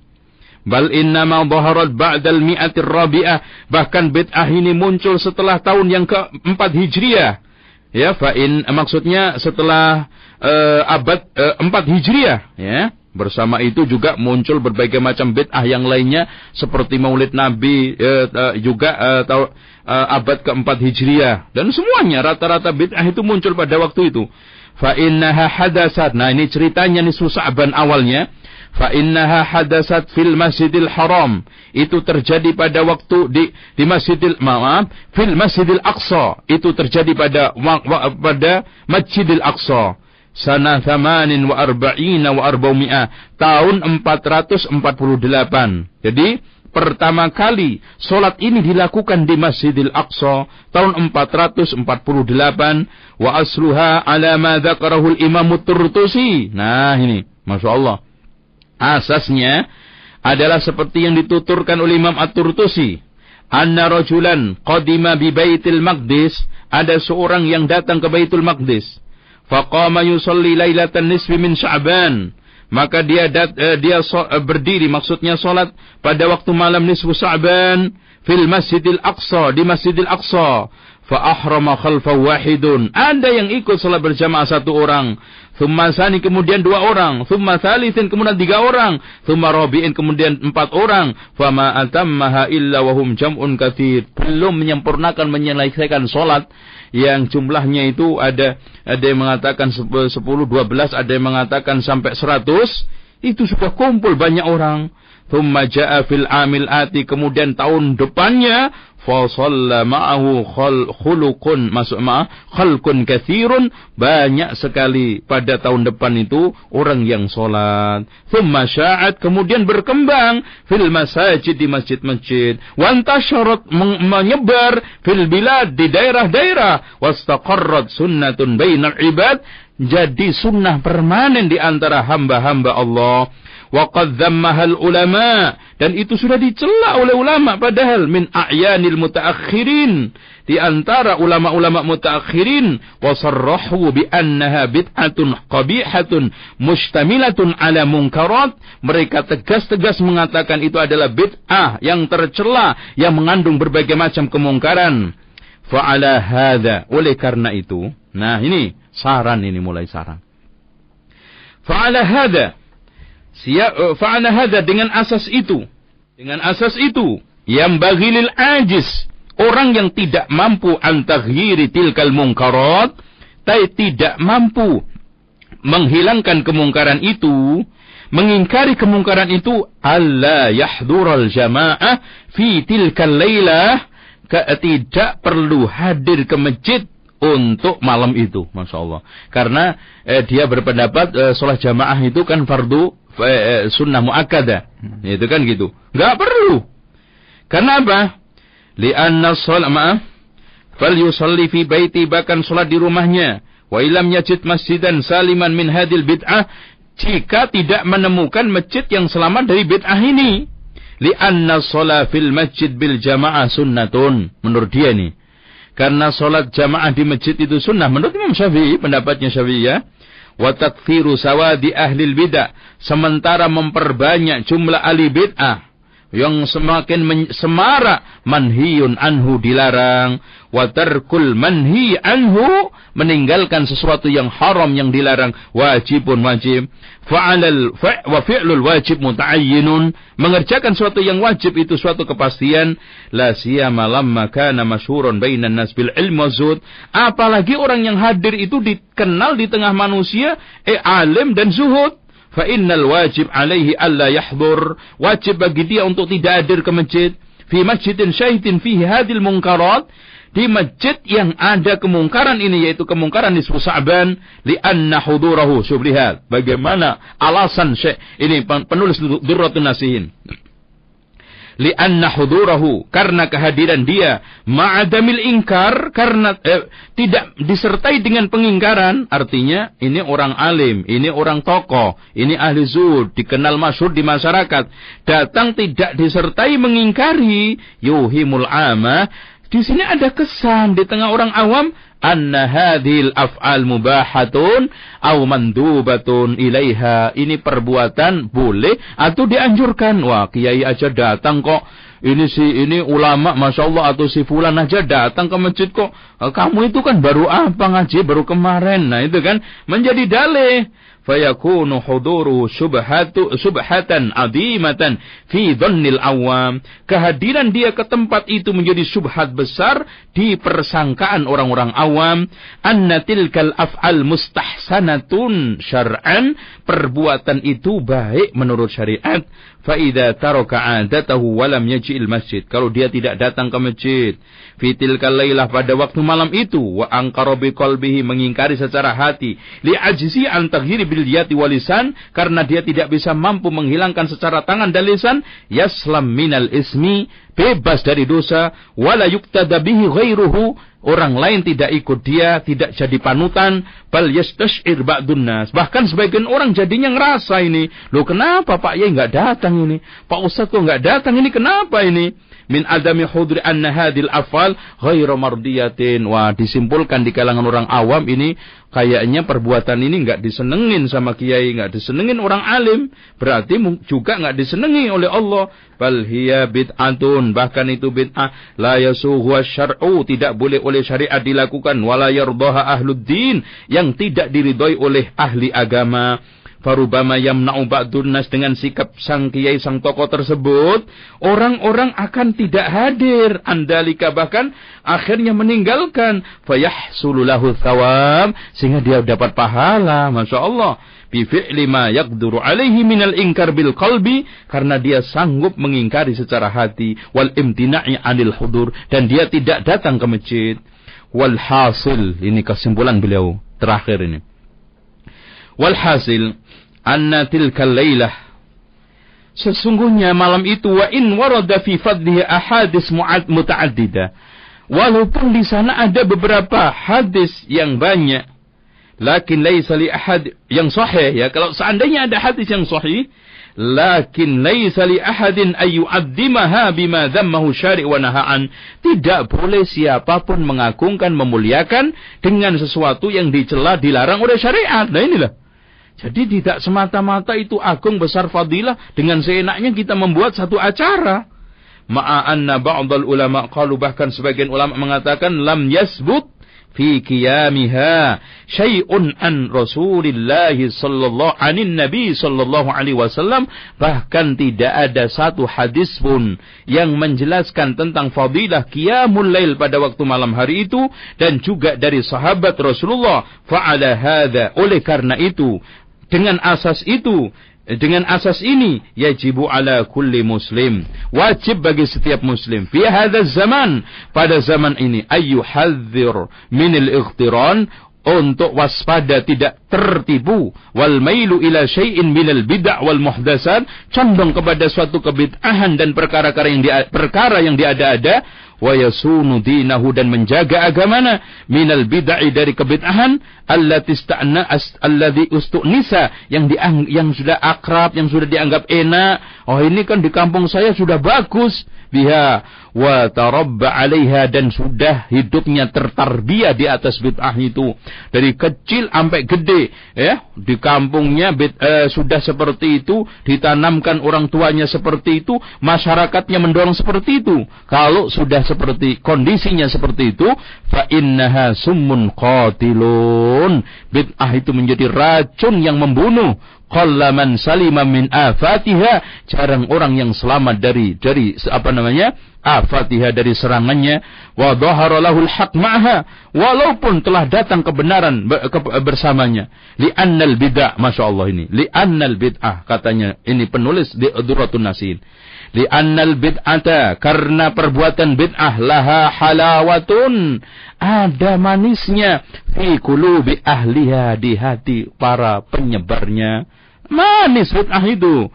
Bal innama dhaharat ba'dal mi'atir rabi'ah. Bahkan bid'ah ini muncul setelah tahun yang keempat Hijriah. Ya fa in maksudnya setelah uh, abad uh, 4 Hijriah ya Bersama itu juga muncul berbagai macam bid'ah yang lainnya seperti Maulid Nabi eh, eh, juga eh, eh, abad keempat Hijriah dan semuanya rata-rata bid'ah itu muncul pada waktu itu. Fa innaha hadasat. Nah, ini ceritanya nih Sa'ban awalnya. Fa innaha hadasat fil Masjidil Haram. Itu terjadi pada waktu di di Masjidil maaf, fil Masjidil Aqsa. Itu terjadi pada pada Masjidil Aqsa sana thamanin wa arba'ina wa arba'umi'ah tahun 448 jadi pertama kali solat ini dilakukan di Masjidil Aqsa tahun 448 wa asluha ala ma dzakarahu al-Imam Turtusi nah ini Masya Allah. Asasnya adalah seperti yang dituturkan oleh Imam At-Turtusi anna rajulan qadima bi Baitul Maqdis. Ada seorang yang datang ke Baitul Maqdis faqama yusalli lailatan nisfi min Sya'ban maka dia dat, uh, dia so, uh, berdiri maksudnya salat pada waktu malam nisfu Sya'ban fil Masjidil Aqsa di Masjidil Aqsa fa ahrama khalfa wahidun. Ada yang ikut salat berjamaah satu orang. Thumma sani kemudian dua orang. Thumma thalithin kemudian tiga orang. Thumma rabi'in kemudian empat orang. Fama atammaha illa wahum jam'un kathir. Belum menyempurnakan menyelesaikan salat yang jumlahnya itu ada ada yang mengatakan 10, 12, ada yang mengatakan sampai 100, itu sudah kumpul banyak orang. Thumma ja'a fil amil ati. Kemudian tahun depannya fasalla ma'ahu khul khulukun masuk ma khalqun katsirun banyak sekali pada tahun depan itu orang yang salat thumma sya'at. Kemudian berkembang fil masajid di masjid-masjid. Wantasharat menyebar fil bilad di daerah-daerah. Wastaqarrat sunnatun bainal ibad. Jadi sunnah permanen di antara hamba-hamba Allah Waqad dhammahal ulama. Dan itu sudah dicela oleh ulama padahal min a'yanil mutaakhirin. Di antara ulama-ulama mutaakhirin. Wasarrahu bi annaha bid'atun qabihatun mustamilatun ala munkarat. Mereka tegas-tegas mengatakan itu adalah bid'ah yang tercela. Yang mengandung berbagai macam kemungkaran. Fa'ala hadha. Oleh karena itu. Nah ini saran ini mulai saran. Fa'ala hadha. Eh, fa'ala hadha dengan asas itu. Dengan asas itu. Yang bagilil ajis. Orang yang tidak mampu antaghiri tilkal mungkarat. Tapi tidak mampu menghilangkan kemungkaran itu. Mengingkari kemungkaran itu. Allah yahdural jama'ah fi tilkal laylah. Tidak perlu hadir ke masjid untuk malam itu, masya Allah. Karena eh, dia berpendapat eh, sholat jamaah itu kan fardu sunnah muakkadah. Hmm. Itu kan gitu. Enggak perlu. Kenapa? Lianna sholat maaf. Fal yusalli fi baiti bahkan sholat di rumahnya. Wa ilam yajid masjidan saliman min hadil bid'ah. Jika tidak menemukan masjid yang selamat dari bid'ah ini. Lianna sholat fil masjid bil jamaah sunnatun. Menurut dia nih. Karena sholat jamaah di masjid itu sunnah. Menurut Imam Syafi'i, pendapatnya Syafi'i ya wa takfiru sawadi ahli bidah. Sementara memperbanyak jumlah ahli bid'ah yang semakin semarak manhiyun anhu dilarang. Wa tarkul manhi anhu meninggalkan sesuatu yang haram yang dilarang wajibun wajib. Fa'alal fa, wa fi'lul wajib muta'ayyinun mengerjakan sesuatu yang wajib itu suatu kepastian. La siyama lamma kana masyhurun bainan nas bil ilm wazud apalagi orang yang hadir itu dikenal di tengah manusia eh alim dan zuhud fa innal wajib alaihi alla yahdur. Wajib bagi dia untuk tidak hadir ke masjid. Fi masjidin syahidin fihi hadil munkarat di masjid yang ada kemungkaran ini yaitu kemungkaran di Sa'ban anna hudurahu. Syublihat bagaimana alasan Syekh ini penulis Durratun Nasihin li'anna hudurahu karena kehadiran dia. Ma'adamil ingkar karena eh, tidak disertai dengan pengingkaran. Artinya ini orang alim ini orang tokoh ini ahli zuhud dikenal masyhur di masyarakat. Datang tidak disertai mengingkari. Yuhimul ama di sini ada kesan di tengah orang awam anna hadhil af'al mubahatun aw mandubatun ilaiha. Ini perbuatan boleh atau dianjurkan. Wah, kiai aja datang kok. Ini si ini ulama Masya Allah atau si fulan aja datang ke masjid kok. Kamu itu kan baru apa ngaji baru kemarin. Nah, itu kan menjadi dalih fayakunu huduru subhatu subhatan adimatan fi dhannil awam kehadiran dia ke tempat itu menjadi subhat besar di persangkaan orang-orang awam. Anna tilkal af'al mustahsanatun syar'an. Perbuatan itu baik menurut syariat fa idza taraka 'adatahu wa lam yaji'il masjid. Kalau dia tidak datang ke masjid fitil kalailah pada waktu malam itu wa angkara qalbihi mengingkari secara hati. Li ajzi an taghiri bil yati walisan karena dia tidak bisa mampu menghilangkan secara tangan dan lisan yaslam minal ismi bebas dari dosa. Wala yuktada bihi ghairuhu. Orang lain tidak ikut dia tidak jadi panutan. Bal yastashir ba'dun nas. Bahkan sebagian orang jadinya ngerasa ini lo kenapa Pak Yai nggak datang ini? Pak Ustadz kok nggak datang ini? Kenapa ini min adami hudri anna hadil afal ghairu mardiyatin. Wah, disimpulkan di kalangan orang awam ini kayaknya perbuatan ini nggak disenengin sama kiai, nggak disenengin orang alim. Berarti juga nggak disenengi oleh Allah. Bal hiya bid'atun, bahkan itu bid'ah la yasuhu syar'u, tidak boleh oleh syariat dilakukan wala yardaha ahluddin yang tidak diridhoi oleh ahli agama. Farubama yamna'u ba'dun nas dengan sikap sang kiai sang tokoh tersebut, orang-orang akan tidak hadir. Andalika bahkan akhirnya meninggalkan. Fayahsulu lahu thawab. Sehingga dia dapat pahala. Masya Allah. Bifi'li ma yakduru alaihi minal ingkar bil qalbi. Karena dia sanggup mengingkari secara hati. Wal imtina'i anil hudur. Dan dia tidak datang ke masjid. Walhasil. Ini kesimpulan beliau. Terakhir ini. Walhasil anna tilkal laylah. Sesungguhnya malam itu wa in warada fi fadlihi ahadis muta'addida. Walaupun di sana ada beberapa hadis yang banyak lakin laisa li ahad yang sahih ya. Kalau seandainya ada hadis yang sahih lakin laisa li ahadin ay yu'azzimaha bima dhammahu syari' wa naha'an. Tidak boleh siapa pun mengagungkan memuliakan dengan sesuatu yang dicela dilarang oleh syariat. Nah inilah jadi tidak semata-mata itu agung besar fadilah. Dengan seenaknya kita membuat satu acara. Ma'anna ba'dal ulama qalu. Bahkan sebagian ulama mengatakan lam yasbut fi qiyamiha syai'un an Rasulillah sallallahu anin Nabi sallallahu alaihi wasallam. Bahkan tidak ada satu hadis pun yang menjelaskan tentang fadilah qiyamul lail pada waktu malam hari itu. Dan juga dari sahabat Rasulullah fa'ala hadza oleh karena itu dengan asas itu, dengan asas ini, yajibu ala kulli muslim. Wajib bagi setiap muslim. Fi hadha zaman, pada zaman ini, ayyuhadzir minil ikhtiran, untuk waspada tidak tertipu wal mailu ila syai'in minal bid'ah wal muhdasat condong kepada suatu kebid'ahan dan perkara-perkara yang di, perkara yang diada-ada wa yasunu dinahu dan menjaga agamanya minal bid'ah dari kebid'ahan allati ista'na alladhi ustu'nisa yang diang, yang sudah akrab yang sudah dianggap enak. Oh ini kan di kampung saya sudah bagus. Biha wa tarabba 'alaiha dan sudah hidupnya tertarbiyah di atas bid'ah itu. Dari kecil sampai gede ya di kampungnya bid, eh, sudah seperti itu ditanamkan orang tuanya seperti itu masyarakatnya mendorong seperti itu. Kalau sudah seperti kondisinya seperti itu fa innaha summun qatilun. Bid'ah itu menjadi racun yang membunuh qallaman salima min afatiha. Jarang orang yang selamat dari dari apa namanya afatiha dari serangannya. Wa dhahara lahul haq ma'ha walaupun telah datang kebenaran bersamanya. Li annal bid'ah masyaallah ini. Li annal bid'ah katanya ini penulis di Duratun Nasin li annal bid'ata karena perbuatan bid'ah laha halawatun. Ada manisnya. Fi qulubi ahliha di hati para penyebarnya manis bid'ah itu.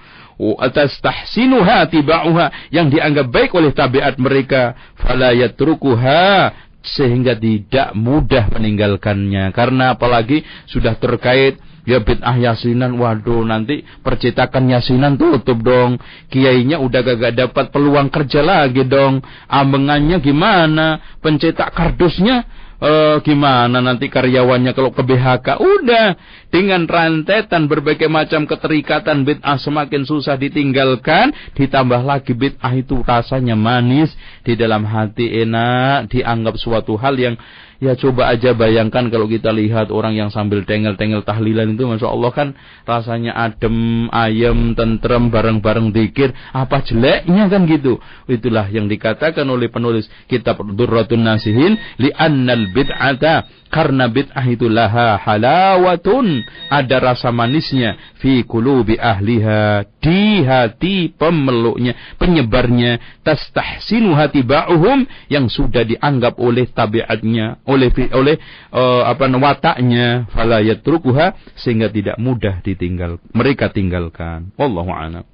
Atas tahsinuha tiba'uha. Yang dianggap baik oleh tabiat mereka. Fala yatrukuha. Sehingga tidak mudah meninggalkannya. Karena apalagi sudah terkait ya bid'ah yasinan. Waduh nanti percetakan yasinan tutup dong. Kiainya udah gak dapat peluang kerja lagi dong. Ambengannya gimana? Pencetak kardusnya uh, gimana nanti karyawannya kalau ke BHK udah dengan rantetan berbagai macam keterikatan bid'ah semakin susah ditinggalkan ditambah lagi bid'ah itu rasanya manis di dalam hati enak dianggap suatu hal yang Ya coba aja bayangkan kalau kita lihat orang yang sambil tengel-tengel tahlilan itu Masya Allah kan rasanya adem, ayem, tentrem, bareng-bareng dikir. Apa jeleknya kan gitu. Itulah yang dikatakan oleh penulis kitab Durratun Nasihin. Li'annal bid'ata karena bid'ah itu laha halawatun. Ada rasa manisnya. Fi kulubi ahliha. Di hati pemeluknya. Penyebarnya. Tastahsinu hati ba'uhum. Yang sudah dianggap oleh tabiatnya. Oleh oleh uh, apa wataknya. Fala yatrukuha. Sehingga tidak mudah ditinggal. Mereka tinggalkan. Wallahu a'lam.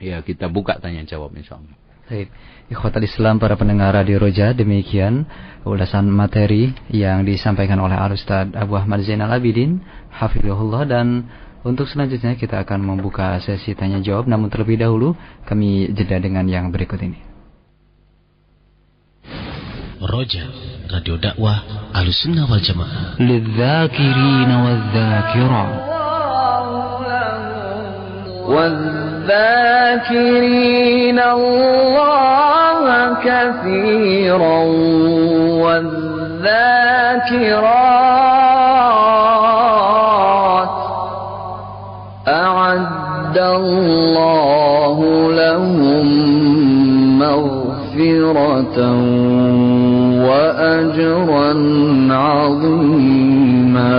Ya kita buka tanya jawab insyaAllah. Baik. Ikhwatal Islam para pendengar Radio Roja demikian ulasan materi yang disampaikan oleh Al Ustaz Abu Ahmad Zainal Abidin Hafizullah dan untuk selanjutnya kita akan membuka sesi tanya jawab namun terlebih dahulu kami jeda dengan yang berikut ini. Roja, Radio Dakwah Ahlussunnah wal Jamaah. للذاكرين والذاكرات والذاكرين الله كثيرا والذاكرات الله لهم مغفرة وأجرا عظيما.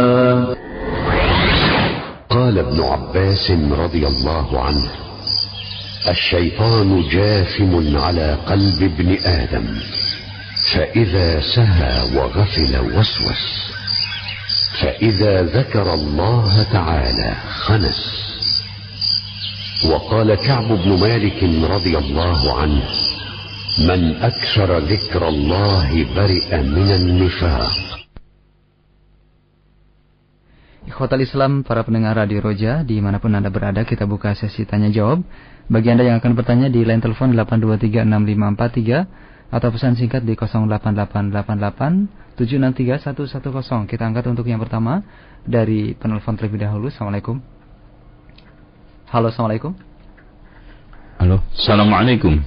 قال ابن عباس رضي الله عنه الشيطان جاثم على قلب ابن آدم فإذا سهى وغفل وسوس فإذا ذكر الله تعالى خنس. وقال كعب بن مالك رضي الله عنه من اكثر ذكر الله برئ من النفاق Ikhwatal Islam, para pendengar Radio Roja, dimanapun Anda berada, kita buka sesi tanya jawab. Bagi Anda yang akan bertanya di line telepon 8236543 atau pesan singkat di 08888763110. Kita angkat untuk yang pertama dari penelpon terlebih dahulu. Assalamualaikum. Halo, Assalamualaikum. Halo. Assalamualaikum.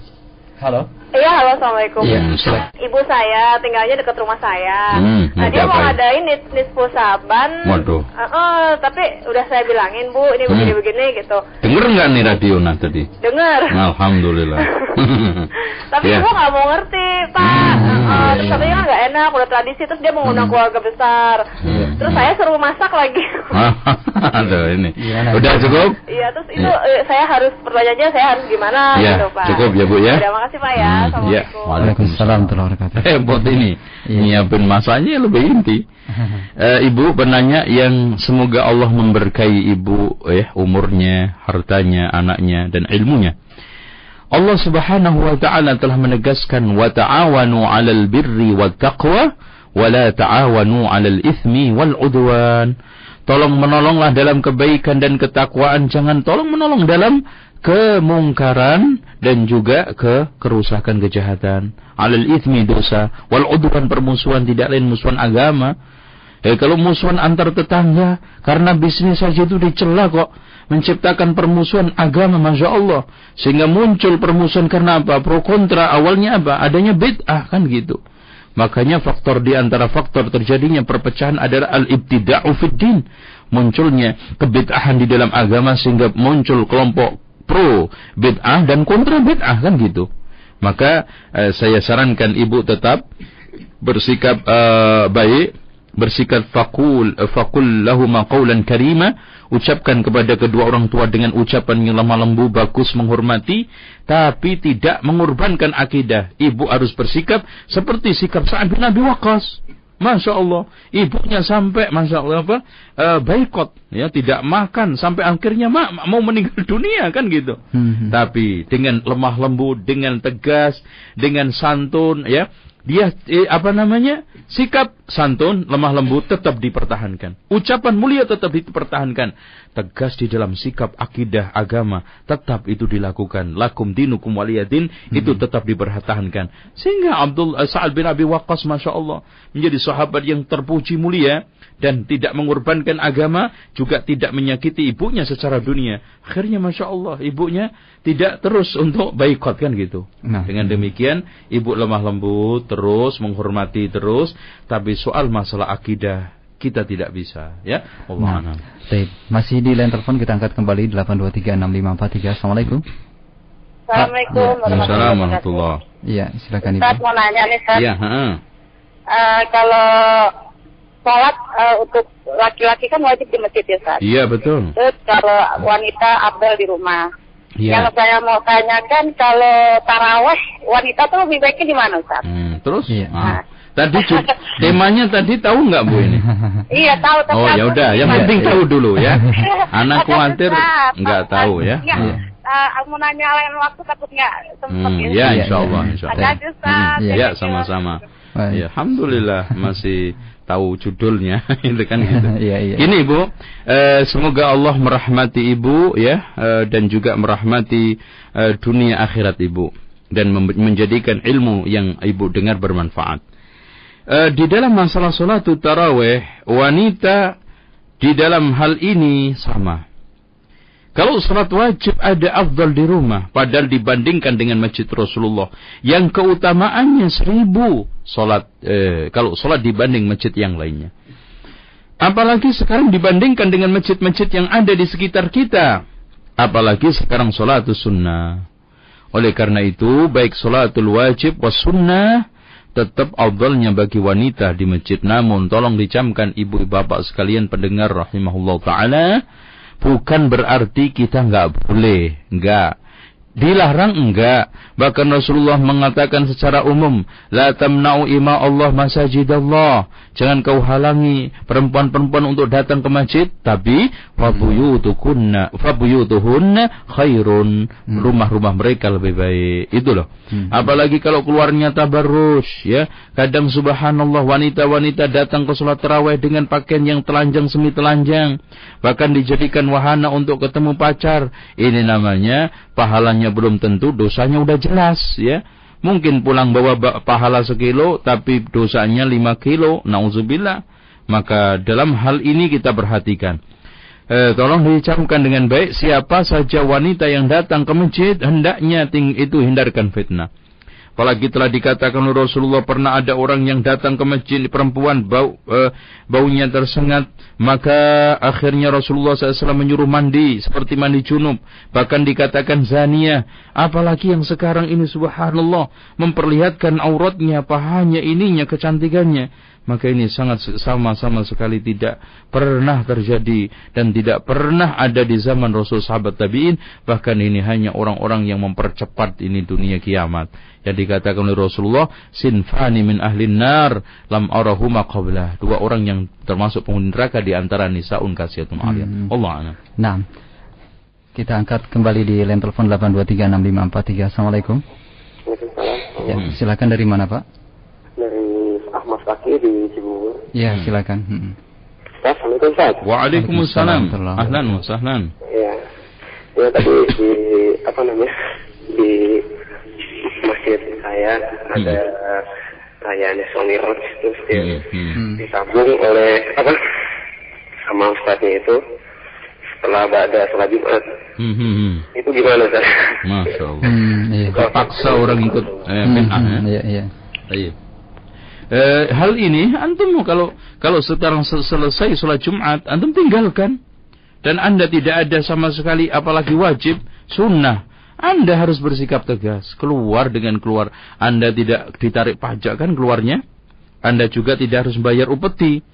Halo. Iya, halo, assalamualaikum. Iya, Hmm, silakan. Ibu saya tinggalnya dekat rumah saya. Hmm, nah, mau dia mau ngadain nis nisfu saban. Waduh. Eh, eh, tapi udah saya bilangin bu, ini Hmm. begini-begini gitu. Dengar nggak nih radio nah tadi? Dengar. Alhamdulillah. Tapi Ya. ibu nggak mau ngerti, Pak. Hmm, eh, iya, terus katanya kan nggak enak, udah tradisi. Terus dia mau ngundang keluarga besar. Iya. Terus saya suruh masak lagi. Aduh ini. Iya, nah. Udah cukup? Iya, terus itu Iya. eh, saya harus pertanyaannya saya harus gimana Ya, gitu, Pak. cukup ya, Bu, ya. Udah, makasih Pak ya. Hmm, Assalamualaikum. ya. Waalaikumsalam warahmatullahi wabarakatuh. Hebat ini. Iya. Nyiapin masanya lebih inti. Eh, ibu penanya yang semoga Allah memberkahi ibu eh umurnya, hartanya, anaknya dan ilmunya. Allah Subhanahu wa taala telah menegaskan wa ta'awanu 'alal birri wat taqwa wa la ta'awanu 'alal itsmi wal 'udwan. Tolong menolonglah dalam kebaikan dan ketakwaan, jangan tolong menolong dalam kemungkaran dan juga ke kerusakan kejahatan. 'Alal itsmi dosa wal 'udwan permusuhan tidak lain musuhan agama. Eh kalau musuhan antar tetangga karena bisnis saja itu dicela kok menciptakan permusuhan agama masya Allah. Sehingga muncul permusuhan karena apa? Pro kontra awalnya apa? Adanya bid'ah kan gitu. Makanya faktor di antara faktor terjadinya perpecahan adalah al ibtida'u fid munculnya kebid'ahan di dalam agama sehingga muncul kelompok pro bid'ah dan kontra bid'ah kan gitu. Maka eh, saya sarankan ibu tetap bersikap eh, baik bersikap fakul fakul lahuma qawlan karima ucapkan kepada kedua orang tua dengan ucapan yang lemah lembu bagus menghormati tapi tidak mengorbankan akidah. Ibu harus bersikap seperti sikap Sa'ad bin Abi Waqqas Masya Allah, ibunya sampai Masya Allah apa eh, baikot, ya tidak makan sampai akhirnya mak mau meninggal dunia kan gitu. Hmm. Tapi dengan lemah lembut, dengan tegas, dengan santun, ya dia eh, apa namanya? Sikap santun lemah lembut tetap dipertahankan. Ucapan mulia tetap dipertahankan. Tegas di dalam sikap akidah agama tetap itu dilakukan. Lakum dinukum waliyadin itu tetap dipertahankan. Sehingga Abdul eh, Sa'ad bin Abi Waqqas masya Allah menjadi sahabat yang terpuji mulia dan tidak mengorbankan agama juga tidak menyakiti ibunya secara dunia akhirnya masya Allah ibunya tidak terus untuk baikot kan gitu Nah. dengan demikian ibu lemah lembut terus menghormati terus tapi soal masalah akidah kita tidak bisa ya Allah Nah, baik. Masih di line telepon kita angkat kembali 8236543. Assalamualaikum. Assalamualaikum warahmatullahi Iya, silakan Ibu. Ustaz mau nanya nih Ustaz. Iya, heeh. Eh, kalau sholat eh, untuk laki-laki kan wajib di masjid ya Ustaz. Iya betul. Terus kalau wanita abdal di rumah. Iya. Kalau saya mau tanyakan kalau taraweh wanita tuh lebih baiknya di mana Ustaz? Hmm, terus? Iya. Ah. Tadi cu- temanya tadi tahu nggak Bu ini? iya tahu tapi Oh ya udah, yang penting tahu dulu ya. Anak Ada khawatir nggak tahu ya. Iya. Aku mau nanya lain waktu takut nggak sempat Hmm, ya. ya Iya, insya Allah, insya Ada Allah. Ustaz. Hmm, Iya. Ya sama-sama. Ya, Alhamdulillah masih tahu judulnya itu kan gitu. Iya, iya. Ini Ibu, eh, semoga Allah merahmati Ibu ya eh, dan juga merahmati eh, dunia akhirat Ibu dan menjadikan ilmu yang Ibu dengar bermanfaat. eh, di dalam masalah sholat taraweh wanita di dalam hal ini sama. Kalau sholat wajib ada afdal di rumah, padahal dibandingkan dengan masjid Rasulullah yang keutamaannya seribu sholat eh, kalau sholat dibanding masjid yang lainnya. Apalagi sekarang dibandingkan dengan masjid-masjid yang ada di sekitar kita. Apalagi sekarang sholat sunnah. Oleh karena itu, baik sholatul wajib was sunnah tetap afdalnya bagi wanita di masjid. Namun, tolong dicamkan ibu bapak sekalian pendengar rahimahullah ta'ala bukan berarti kita nggak boleh, nggak. Dilarang enggak. Bahkan Rasulullah mengatakan secara umum, La tamna'u ima Allah masajid Allah. Jangan kau halangi perempuan-perempuan untuk datang ke masjid. Tapi, fabuyutukunna, fabuyutuhunna khairun. Hmm. Rumah-rumah mereka lebih baik. Itu loh. Hmm. Apalagi kalau keluarnya tabarrus, ya. Kadang subhanallah wanita-wanita datang ke sholat tarawih dengan pakaian yang telanjang semi telanjang. Bahkan dijadikan wahana untuk ketemu pacar. Ini namanya pahalanya belum tentu, dosanya udah jelas, ya. Mungkin pulang bawa ba- pahala sekilo, tapi dosanya lima kilo, nauzubillah. Maka dalam hal ini kita perhatikan. Eh, tolong dicamkan dengan baik siapa saja wanita yang datang ke masjid hendaknya ting itu hindarkan fitnah. Apalagi telah dikatakan Rasulullah pernah ada orang yang datang ke masjid perempuan bau eh, baunya tersengat maka akhirnya Rasulullah SAW menyuruh mandi seperti mandi junub. Bahkan dikatakan zania apalagi yang sekarang ini subhanallah memperlihatkan auratnya pahanya ininya kecantikannya. Maka ini sangat sama-sama sekali tidak pernah terjadi dan tidak pernah ada di zaman Rasul sahabat tabi'in. Bahkan ini hanya orang-orang yang mempercepat ini dunia kiamat. Yang dikatakan oleh Rasulullah sinfani min ahli nar lam arahuma qablah. Dua orang yang termasuk penghuni neraka di antara nisaun kasiyatun aliyah Hmm. Allah a'lam. Nah, kita angkat kembali di line telepon 8236543. Assalamualaikum. Waalaikumsalam. Ya, Hmm. silakan dari mana Pak? Dari Ahmad Fakir di Cibubur. Ya, Hmm. silakan. Hmm. Assalamualaikum Ustaz. Waalaikumsalam. Ahlan wa sahlan. Ya. Ya tadi di apa namanya? Di masjid saya ada perayaan Isra Mi'raj terus dia Hmm, hmm. Hmm. disambung oleh apa? Sama ustaznya itu setelah pada sholat Jumat. Hmm, hmm, hmm. Itu gimana Ustaz? Masya Allah. Hmm, iya. Terpaksa orang ikut eh, Hmm, hmm, ya. iya, iya. Baik. Eh, hal ini antum kalau kalau sekarang sel- selesai sholat Jumat antum tinggalkan dan anda tidak ada sama sekali apalagi wajib sunnah anda harus bersikap tegas keluar dengan keluar anda tidak ditarik pajak kan keluarnya anda juga tidak harus bayar upeti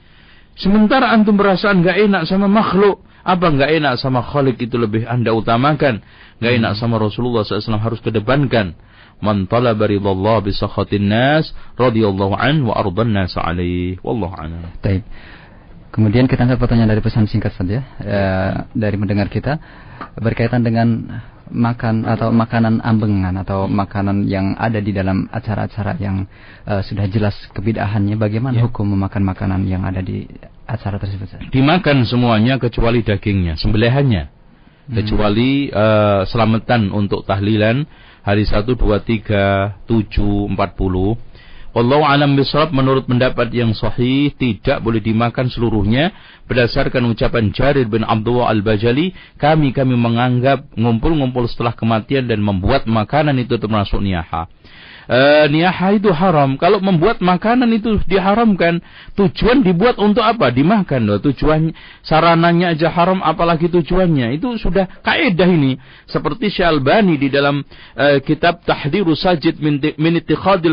sementara antum perasaan nggak enak sama makhluk apa nggak enak sama khalik itu lebih anda utamakan? Nggak enak sama Rasulullah SAW harus kedepankan. Man talaba ridallah bi sakhatin nas radhiyallahu an wa ardan nas alaih. Wallahu Baik. Kemudian kita angkat pertanyaan dari pesan singkat saja eh, dari mendengar kita. Berkaitan dengan makan atau makanan ambengan atau makanan yang ada di dalam acara-acara yang eh, sudah jelas kebidahannya. Bagaimana Ya. hukum memakan makanan yang ada di acara tersebut? Dimakan semuanya kecuali dagingnya sembelihannya kecuali eh, selamatan untuk tahlilan hari 1 2 3 7 40 Wallahu alam bisawab menurut pendapat yang sahih tidak boleh dimakan seluruhnya berdasarkan ucapan Jarir bin Abdullah Al-Bajali kami kami menganggap ngumpul-ngumpul setelah kematian dan membuat makanan itu termasuk niyaha. Niyaha itu haram. Kalau membuat makanan itu diharamkan, tujuan dibuat untuk apa? Dimakan loh. Tujuan sarananya aja haram, apalagi tujuannya. Itu sudah kaidah ini. Seperti Syalbani di dalam eh, kitab Tahdiru Sajid min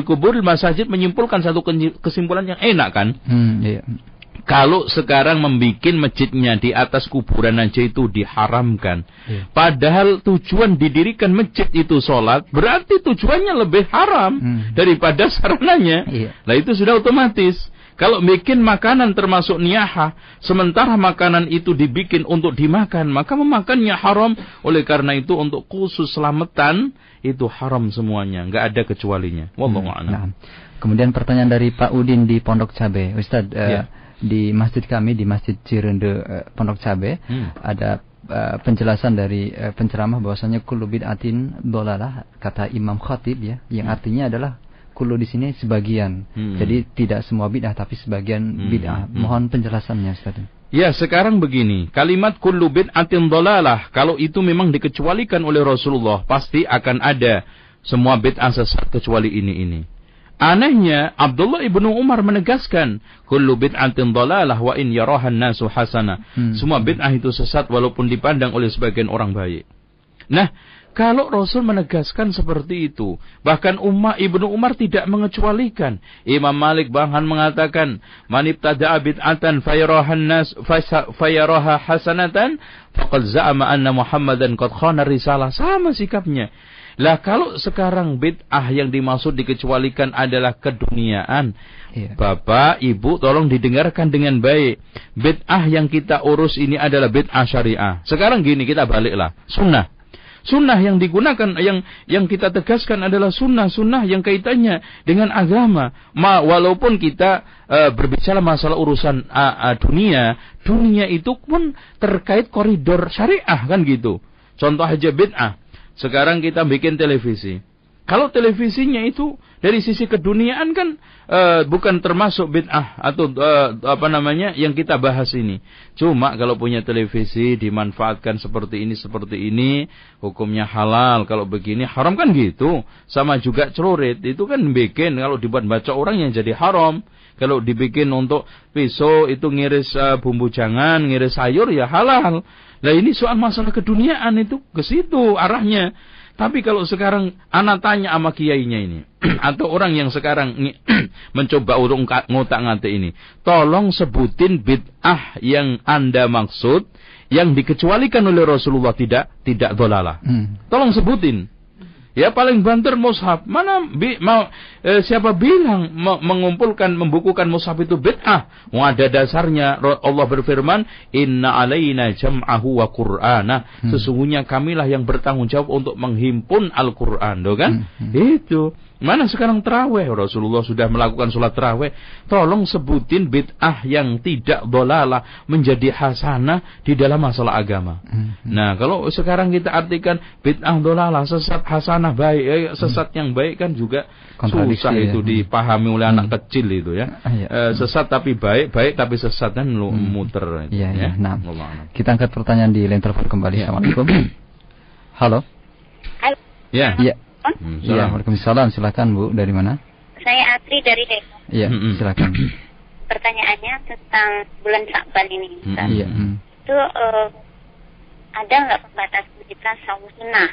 Kubur Masajid menyimpulkan satu kesimpulan yang enak kan? Hmm, iya. Kalau sekarang membuat masjidnya di atas kuburan aja itu diharamkan. Iya. Padahal tujuan didirikan masjid itu sholat, berarti tujuannya lebih haram Hmm. daripada sarananya. Iya. Nah itu sudah otomatis. Kalau bikin makanan termasuk niyaha, sementara makanan itu dibikin untuk dimakan, maka memakannya haram. Oleh karena itu untuk khusus selamatan, itu haram semuanya. nggak ada kecualinya. Wallahu a'lam. Nah, kemudian pertanyaan dari Pak Udin di Pondok Cabe, Ustadz. Ya. Di masjid kami di Masjid Cirende eh, Pondok Cabe Hmm. ada eh, penjelasan dari eh, penceramah bahwasanya kullu bid'atin dolalah kata Imam Khatib ya, yang Hmm. artinya adalah kullu di sini sebagian. Hmm. Jadi tidak semua bid'ah tapi sebagian Hmm. bid'ah. Hmm. Mohon penjelasannya Ustaz. Ya, sekarang begini. Kalimat kullu bid'atin dolalah. Kalau itu memang dikecualikan oleh Rasulullah, pasti akan ada semua bid'ah sesat kecuali ini ini. Anehnya, Abdullah ibnu Umar menegaskan, kullu bid'atin dolalah wa in yarahan nasu hasana. Hmm. Semua bid'ah itu sesat walaupun dipandang oleh sebagian orang baik. Nah, kalau Rasul menegaskan seperti itu, bahkan Umar Ibnu Umar tidak mengecualikan. Imam Malik bahkan mengatakan, "Man ibtada'a bid'atan fayarahan nas fayaraha hasanatan, faqad za'ama anna Muhammadan qad khana risalah." Sama sikapnya. Lah kalau sekarang bid'ah yang dimaksud dikecualikan adalah keduniaan, Iya. Bapak, Ibu tolong didengarkan dengan baik. Bid'ah yang kita urus ini adalah bid'ah syariah. Sekarang gini kita baliklah, sunnah. Sunnah yang digunakan, yang yang kita tegaskan adalah sunnah-sunnah yang kaitannya dengan agama. Ma, walaupun kita eh, berbicara masalah urusan ah, ah, dunia, dunia itu pun terkait koridor syariah kan gitu. Contoh aja bid'ah. Sekarang kita bikin televisi. Kalau televisinya itu dari sisi keduniaan kan eh, bukan termasuk bid'ah atau eh, apa namanya yang kita bahas ini. Cuma kalau punya televisi dimanfaatkan seperti ini seperti ini hukumnya halal. Kalau begini haram kan gitu. Sama juga celurit itu kan bikin kalau dibuat baca orang yang jadi haram. Kalau dibikin untuk pisau itu ngiris eh, bumbu jangan, ngiris sayur ya halal. Lah ini soal masalah keduniaan itu ke situ arahnya. Tapi kalau sekarang anak tanya sama kiainya ini atau orang yang sekarang mencoba urung ngotak ngate ini, tolong sebutin bid'ah yang Anda maksud yang dikecualikan oleh Rasulullah tidak tidak dolalah. Hmm. Tolong sebutin. Ya paling banter mushaf. Mana bi, mau eh, siapa bilang me- mengumpulkan membukukan mushaf itu bid'ah? Wah ada dasarnya Allah berfirman, "Inna alaina jam'ahu wa qur'ana." Sesungguhnya kamilah yang bertanggung jawab untuk menghimpun Al-Qur'an, kan? Itu. Mana sekarang terawih? Rasulullah sudah melakukan sholat terawih. Tolong sebutin bid'ah yang tidak dolalah menjadi hasanah di dalam masalah agama. Nah, kalau sekarang kita artikan bid'ah dolalah, sesat hasanah baik, eh, sesat yang baik kan juga Kontradiksi susah ya. itu dipahami oleh anak kecil itu ya. Ah, iya. Eh, sesat tapi baik, baik tapi sesat kan lu muter. itu, Iya, iya. ya. Nah, Allah kita angkat pertanyaan di line telepon kembali. Iya. Assalamualaikum. Halo. Halo, Ya. Iya. Hmm, Iya, salam. Waalaikumsalam. Silakan Bu, dari mana? saya Atri dari Depok. Iya, Mm-mm. silakan. Pertanyaannya tentang bulan Syakban ini. Ustaz. Iya. hmm. Itu eh, ada nggak pembatasan kita saum sunnah?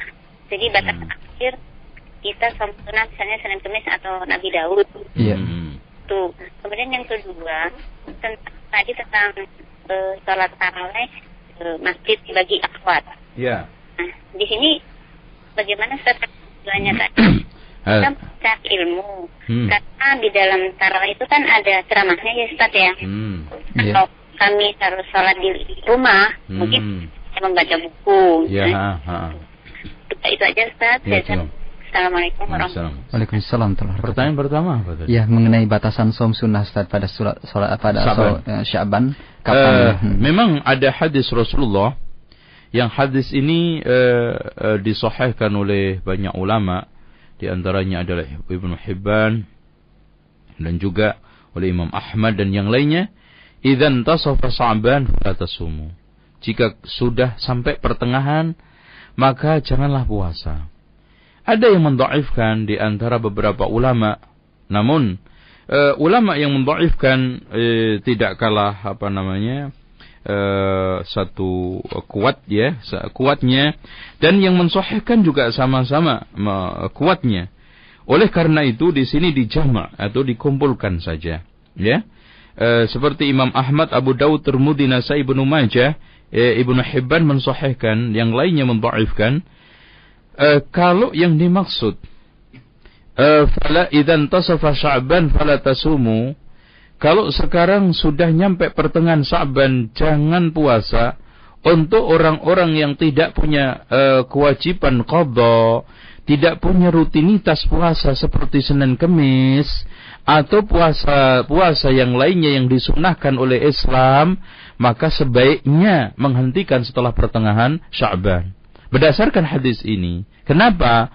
Jadi batas Hmm. akhir kita saum sunnah misalnya Senin Kemis atau Nabi Daud. Iya. Hmm. Tuh. Kemudian yang kedua tentang tadi tentang eh, sholat taraweh eh, masjid dibagi akhwat. Ya. Nah, di sini bagaimana strategi tujuannya tadi? Kita mencari ilmu. Hmm. Karena di dalam tarawih itu kan ada ceramahnya ya Ustaz ya. hmm. Iya. Kalau kami harus sholat di rumah, Hmm. mungkin saya membaca buku. Ya, Nah, ha, ha. itu, aja Ustaz. Ya, siap. Assalamualaikum warahmatullahi wabarakatuh. Pertanyaan pertama apa tadi? Ya, mengenai batasan som sunnah Ustaz pada surat sholat pada Syaban. sholat, eh, Syaban kapan? Eh, Hmm. memang ada hadis Rasulullah yang hadis ini eh, eh, disahihkan oleh banyak ulama di antaranya adalah Ibnu Hibban dan juga oleh Imam Ahmad dan yang lainnya idzan tasafa Sya'ban fala tasumu. Jika sudah sampai pertengahan maka janganlah puasa. Ada yang mendhaifkan di antara beberapa ulama namun eh, ulama yang mendhaifkan eh, tidak kalah apa namanya eh, satu kuat ya kuatnya. Dan yang mensahihkan juga sama-sama kuatnya. Oleh karena itu di sini dijama atau dikumpulkan saja ya. Eh, seperti Imam Ahmad Abu Dawud Tirmidzi Nasai Ibnu Majah eh, Ibnu Hibban yang lainnya mendhaifkan. Eh, kalau yang dimaksud eh, fala idzan tasafa Sya'ban fala tasumu kalau sekarang sudah nyampe pertengahan Sa'ban jangan puasa untuk orang-orang yang tidak punya eh, kewajiban qadha, tidak punya rutinitas puasa seperti Senin Kemis atau puasa puasa yang lainnya yang disunahkan oleh Islam, maka sebaiknya menghentikan setelah pertengahan Sya'ban. Berdasarkan hadis ini, kenapa?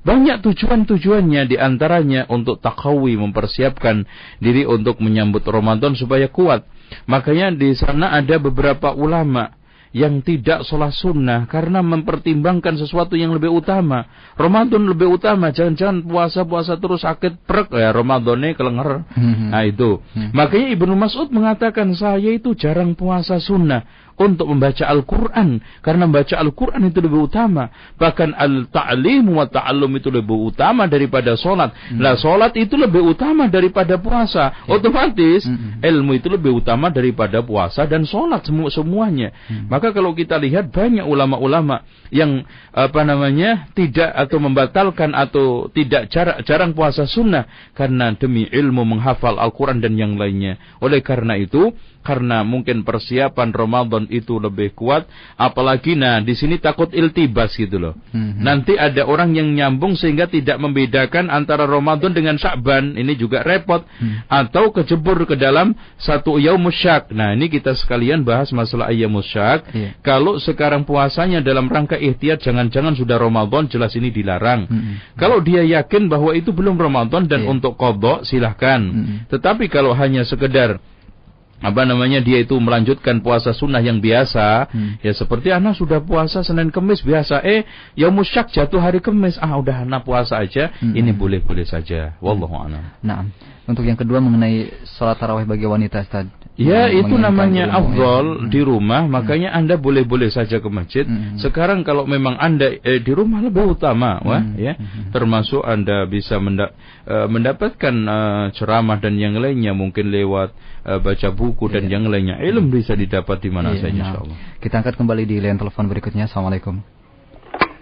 Banyak tujuan-tujuannya di antaranya untuk takawi mempersiapkan diri untuk menyambut Ramadan supaya kuat. Makanya di sana ada beberapa ulama yang tidak sholat sunnah karena mempertimbangkan sesuatu yang lebih utama. Ramadan lebih utama, jangan-jangan puasa-puasa terus sakit perek ya Ramadannya kelenger. Hmm. Nah itu. Makanya Ibnu Mas'ud mengatakan saya itu jarang puasa sunnah untuk membaca Al-Quran. Karena membaca Al-Quran itu lebih utama. Bahkan al-ta'lim wa ta'allum itu lebih utama daripada sholat. Nah sholat itu lebih utama daripada puasa. Otomatis Hmm. ilmu itu lebih utama daripada puasa dan sholat semua semuanya. Maka kalau kita lihat banyak ulama-ulama yang apa namanya tidak atau membatalkan atau tidak jarang, jarang puasa sunnah karena demi ilmu menghafal Al-Quran dan yang lainnya. Oleh karena itu, karena mungkin persiapan Ramadan itu lebih kuat, apalagi nah di sini takut iltibas gitu loh. Mhm. Nanti ada orang yang nyambung sehingga tidak membedakan antara Ramadan dengan Sya'ban, ini juga repot atau kecebur ke dalam satu yaumus syak. Nah, ini kita sekalian bahas masalah syak. Iya. Kalau sekarang puasanya dalam rangka ikhtiar jangan-jangan sudah Ramadan jelas ini dilarang. Mhm. Kalau dia yakin bahwa itu belum Ramadan dan Iya. untuk kodok silahkan. Mhm. Tetapi kalau hanya sekedar apa namanya dia itu melanjutkan puasa sunnah yang biasa. Hmm. ya seperti anak sudah puasa Senin Kemis biasa. Eh ya musyak jatuh hari Kemis. Ah udah anak puasa aja. Hmm. ini boleh boleh saja. Wallahu a'lam. Nah, untuk yang kedua mengenai sholat tarawih bagi wanita, Ustaz. Ya itu namanya ya. afdol Hmm. di rumah makanya anda boleh-boleh saja ke masjid. Hmm. Sekarang kalau memang anda eh, di rumah lebih utama, wah Hmm. ya Hmm. termasuk anda bisa menda- eh, mendapatkan eh, ceramah dan yang lainnya mungkin lewat eh, baca buku dan Iya. yang lainnya. Ilmu bisa didapat di mana Iya, saja nah. insyaallah. Kita angkat kembali di line telepon berikutnya. Assalamualaikum.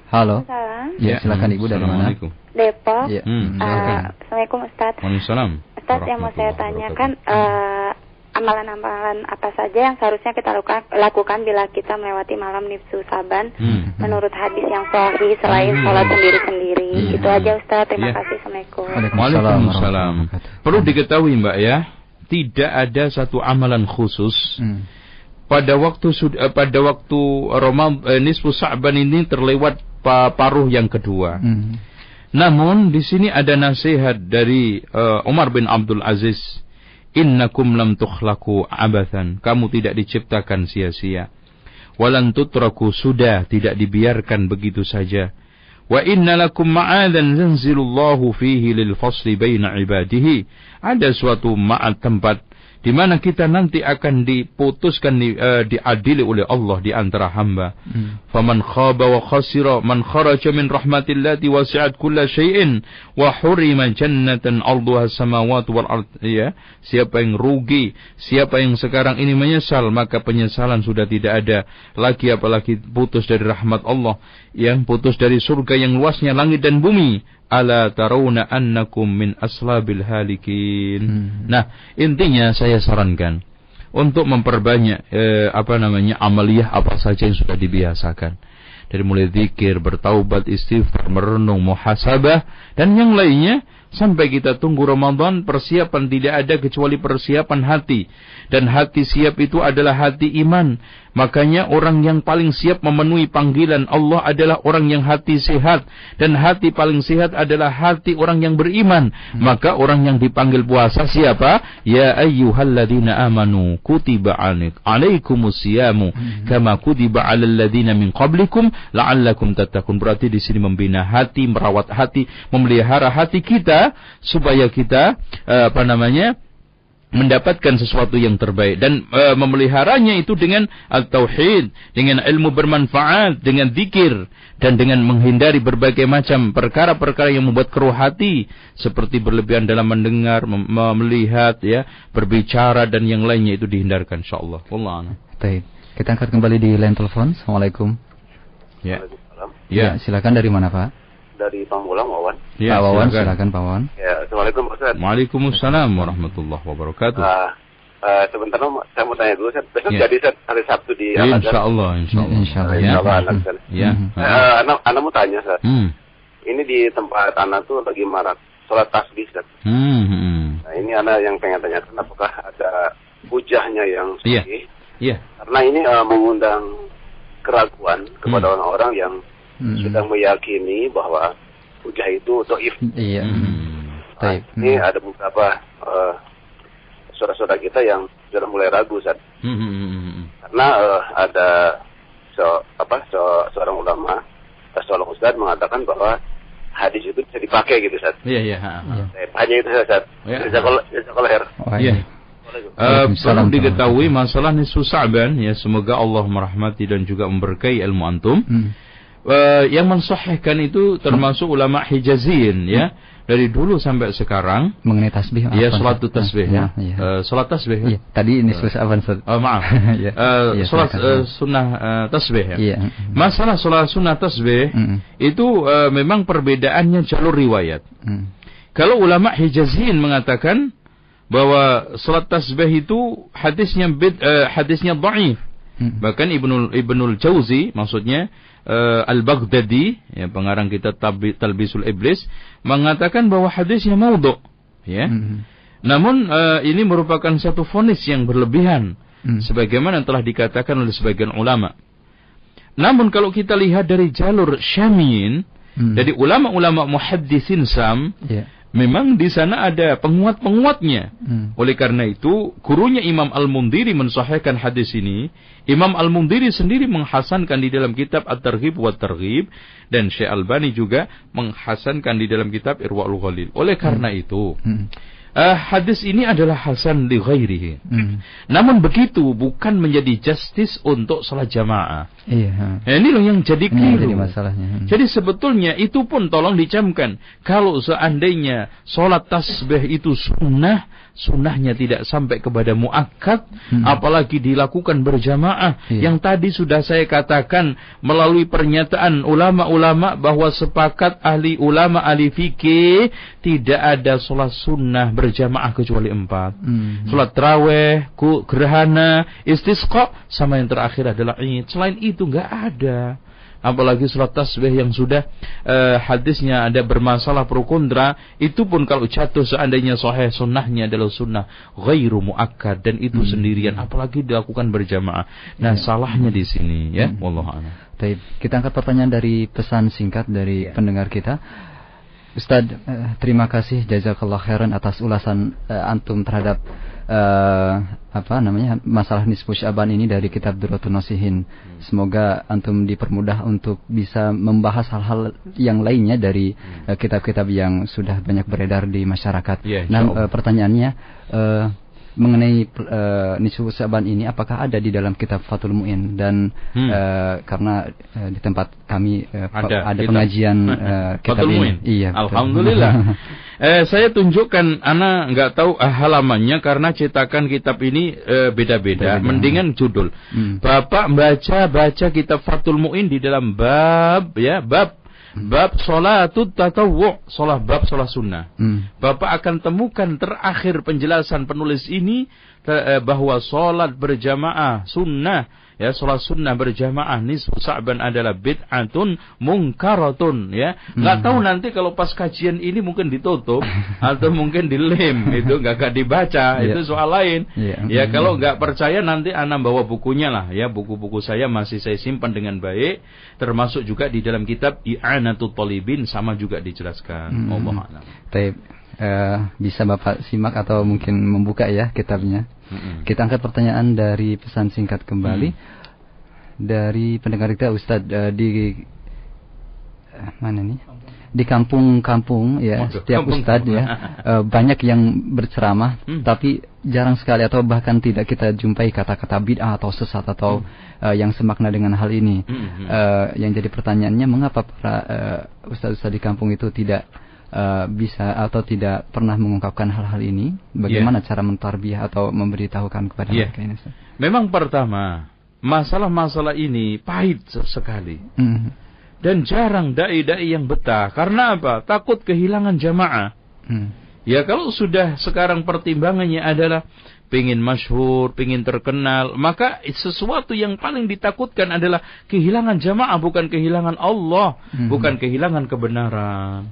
Halo. Salam. Ya, silakan Ibu dari mana? Assalamualaikum. Depok. Iya. Hmm, hmm, silakan. Assalamualaikum Ustaz. Waalaikumsalam. Ustaz yang mau saya tanyakan eh, amalan-amalan apa saja yang seharusnya kita lakukan, lakukan bila kita melewati malam nifsu saban Hmm. menurut hadis yang sahih selain Hmm. sholat sendiri-sendiri. Iya. Itu aja Ustaz. Terima Iya. kasih. Assalamualaikum. Waalaikumsalam. Perlu diketahui Mbak ya, tidak ada satu amalan khusus Hmm. pada waktu eh, pada waktu Ramadan eh, nisfu Sa'ban ini terlewat pa- paruh yang kedua. Hmm. Namun di sini ada nasihat dari eh, Umar bin Abdul Aziz, "Innakum lam tukhlaqu abathan." Kamu tidak diciptakan sia-sia. Walan tutraku sudah tidak dibiarkan begitu saja. Wa inna lakum ma'adan yanzilullahu fihi lil fasli baina ibadihi. Ada suatu ma'ad tempat di mana kita nanti akan diputuskan di, eh, diadili oleh Allah di antara hamba. Hmm. Faman khaba wa khasira man kharaja min rahmatillati wasi'at kulla syai'in wa hurima jannatan arduha samawati wal ard ya siapa yang rugi siapa yang sekarang ini menyesal maka penyesalan sudah tidak ada lagi apalagi putus dari rahmat Allah yang putus dari surga yang luasnya langit dan bumi ala tarawna annakum min aslabil halikin. Hmm. nah intinya saya sarankan untuk memperbanyak eh, apa namanya amaliyah apa saja yang sudah dibiasakan. Dari mulai zikir, bertaubat, istighfar, merenung, muhasabah dan yang lainnya sampai kita tunggu Ramadan persiapan tidak ada kecuali persiapan hati. Dan hati siap itu adalah hati iman makanya orang yang paling siap memenuhi panggilan Allah adalah orang yang hati sehat. Dan hati paling sehat adalah hati orang yang beriman. Maka orang yang dipanggil puasa siapa? Ya ayyuhalladzina amanu kutiba alaik alaikumus siyamu kama kutiba alal ladzina min qablikum la'allakum tattaqun. Berarti di sini membina hati merawat hati memelihara hati kita supaya kita eh, apa namanya mendapatkan sesuatu yang terbaik dan e, memeliharanya itu dengan al-tauhid, dengan ilmu bermanfaat, dengan zikir dan dengan menghindari berbagai macam perkara-perkara yang membuat keruh hati seperti berlebihan dalam mendengar, mem- melihat ya, berbicara dan yang lainnya itu dihindarkan insyaallah. Wallahu a'lam. Baik. Kita angkat kembali di line telepon. Assalamualaikum. Ya. Waalaikumsalam. Ya. silakan dari mana Pak? Dari Pamulang, Wawan. Ya, Pak Wawan, silakan. silakan Pak Wawan. Ya, Assalamualaikum Pak Ustaz. Waalaikumsalam warahmatullahi wabarakatuh. Ah, eh, sebentar mau- saya mau tanya dulu, Ustaz. Besok Ya. jadi Ustaz, hari Sabtu di Al-Azhar. Insyaallah, insyaallah. Insya Allah. Ya. Insya Allah, anak Ustaz. Ya. Mhm. Eh, anak, anak mau tanya, Ustaz. Hmm. Ini di tempat anak tuh lagi marak sholat tasbih, Ustaz. Hmm. hmm. Nah, ini anak yang pengen tanyakan apakah ada hujahnya yang Iya. sahih? Ya. Karena ini eh, mengundang keraguan kepada Hmm. orang-orang yang Hmm. sedang meyakini bahwa hujah itu doif. Iya. Hmm. Taib. Ini ada beberapa eh, saudara-saudara kita yang sudah mulai ragu Ustaz. Hmm, hmm, hmm, hmm. Karena eh, ada se apa se- seorang ulama, eh, seorang ustaz mengatakan bahwa hadis itu bisa dipakai gitu Ustaz. Iya, iya. Eh, Hanya itu saja Ustaz. Ya. Jazakallah jazakallah. Wah, Iya. Uh, perlu diketahui masalah nisfu Sa'ban ya semoga Allah merahmati dan juga memberkahi ilmu antum. Hmm. Uh, yang mensahihkan itu termasuk ulama Hijazin ya dari dulu sampai sekarang Mengenai tasbih. ya salat tasbih Nah, ya. iya. Uh, salat tasbih ya. Iya, tadi ini susah apa Ustaz? Oh, maaf. Uh, Iya, salat uh, sunnah uh, tasbih ya. Iya. Masalah salat sunnah tasbih Mm. itu uh, memang perbedaannya jalur riwayat. Hmm. Kalau ulama Hijazin mengatakan bahwa salat tasbih itu hadisnya bid, eh, hadisnya dhaif. Bahkan Ibnul Ibnul Jauzi maksudnya eh, Al-Baghdadi ya pengarang kitab Talbisul Iblis mengatakan bahwa hadisnya maudhu ya. Hmm. Namun eh, ini merupakan satu fonis yang berlebihan Hmm. sebagaimana telah dikatakan oleh sebagian ulama. Namun kalau kita lihat dari jalur Syamiyin Hmm. dari ulama-ulama muhaddisin Sam Iya. Memang di sana ada penguat-penguatnya. Hmm. Oleh karena itu, gurunya Imam Al-Mundiri mensahihkan hadis ini. Imam Al-Mundiri sendiri menghasankan di dalam kitab At-Targhib wa Targhib dan Syekh Albani juga menghasankan di dalam kitab Irwaul Ghalil. Oleh karena itu, Hmm. Eh, hadis ini adalah hasan li ghairihi. Hmm. Namun begitu bukan menjadi justice untuk salat jamaah. Iya. Nah, ini loh yang jadi Ini keliru. jadi masalahnya. Hmm. Jadi sebetulnya itu pun tolong dicamkan. Kalau seandainya sholat tasbih itu sunnah, sunnahnya tidak sampai kepada muakkad, Hmm. apalagi dilakukan berjamaah. Iya. Yang tadi sudah saya katakan melalui pernyataan ulama-ulama bahwa sepakat ahli ulama ahli fikih tidak ada sholat sunnah berjamaah kecuali empat. Hmm. Sholat terawih, ku, gerhana, istisqa, sama yang terakhir adalah id. Selain itu nggak ada. Apalagi sholat tasbih yang sudah eh, hadisnya ada bermasalah pro kontra, itu pun kalau jatuh seandainya sahih sunnahnya adalah sunnah ghairu muakkad dan itu Hmm. sendirian, apalagi dilakukan berjamaah. Nah, salahnya di sini ya, Hmm. wallahu a'lam. Baik, kita angkat pertanyaan dari pesan singkat dari pendengar kita. Ustadz, eh, terima kasih jazakallah khairan atas ulasan eh, antum terhadap eh, apa namanya masalah nisfu Syaban ini dari kitab Durratun Nasihin. Semoga antum dipermudah untuk bisa membahas hal-hal yang lainnya dari eh, kitab-kitab yang sudah banyak beredar di masyarakat. Ya, nah, eh, pertanyaannya eh, mengenai uh, nisfu Syaban ini apakah ada di dalam kitab Fathul Muin dan Hmm. eh, karena eh, di tempat kami pe- Ada, ada pengajian eh, kitab Fathul. Muin. Iya. Alhamdulillah. eh, saya tunjukkan, Ana nggak tahu eh, halamannya karena cetakan kitab ini eh, beda-beda. Beda-beda. Mendingan judul. Hmm. Bapak baca baca kitab Fathul Muin di dalam bab ya bab bab sholatut tatawwu, sholat bab sholat sunnah. Hmm. Bapak akan temukan terakhir penjelasan penulis ini eh, bahwa sholat berjamaah sunnah ya sholat sunnah berjamaah nisfu sa'ban adalah bid'atun mungkaratun ya nggak Hmm. tahu nanti kalau pas kajian ini mungkin ditutup atau mungkin dilem itu nggak nggak dibaca Iya. itu soal lain Iya. ya Hmm. kalau nggak percaya nanti anak bawa bukunya lah ya buku-buku saya masih saya simpan dengan baik termasuk juga di dalam kitab I'anatul Talibin sama juga dijelaskan Hmm. Allah a'lam. Taib. Eh, bisa Bapak simak atau mungkin membuka ya kitabnya. Mm-mm. Kita angkat pertanyaan dari pesan singkat kembali Hmm. dari pendengar kita Ustadz eh, di eh, mana nih? Di kampung-kampung ya, setiap kampung. ustadz ya eh, banyak yang berceramah, Hmm. tapi jarang sekali atau bahkan tidak kita jumpai kata-kata bid'ah atau sesat atau eh, yang semakna dengan hal ini. Hmm, hmm. Eh, yang jadi pertanyaannya mengapa para eh, ustadz-ustadz di kampung itu tidak eh, bisa atau tidak pernah mengungkapkan hal-hal ini? Bagaimana cara mentarbiah atau memberitahukan kepada Iya. mereka ini? Ustaz? Memang pertama, masalah-masalah ini pahit se- sekali. Hmm. Dan jarang dai-dai yang betah. Karena apa? Takut kehilangan jamaah. Hmm. Ya kalau sudah sekarang pertimbangannya adalah pingin masyhur, pingin terkenal, maka sesuatu yang paling ditakutkan adalah kehilangan jamaah, bukan kehilangan Allah, Mhm. bukan kehilangan kebenaran.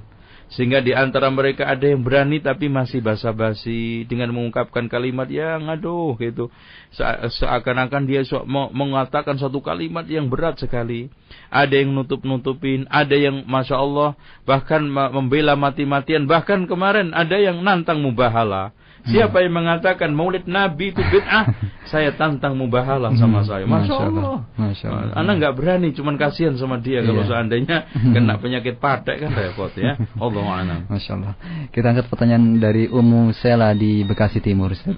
Sehingga di antara mereka ada yang berani tapi masih basa-basi dengan mengungkapkan kalimat yang aduh gitu. Se- Seakan-akan dia mengatakan satu kalimat yang berat sekali. Ada yang nutup-nutupin, ada yang Masya Allah bahkan membela mati-matian. Bahkan kemarin ada yang nantang mubahala. Siapa yang mengatakan maulid Nabi itu bid'ah, saya tantang mubahala sama saya. Masya Allah. Masya Allah. Anak nggak berani, cuman kasihan sama dia kalau Iya. seandainya kena penyakit padek kan repot ya. Allah a'lam. Masya Allah. Kita angkat pertanyaan dari Umu Sela di Bekasi Timur. Ustaz.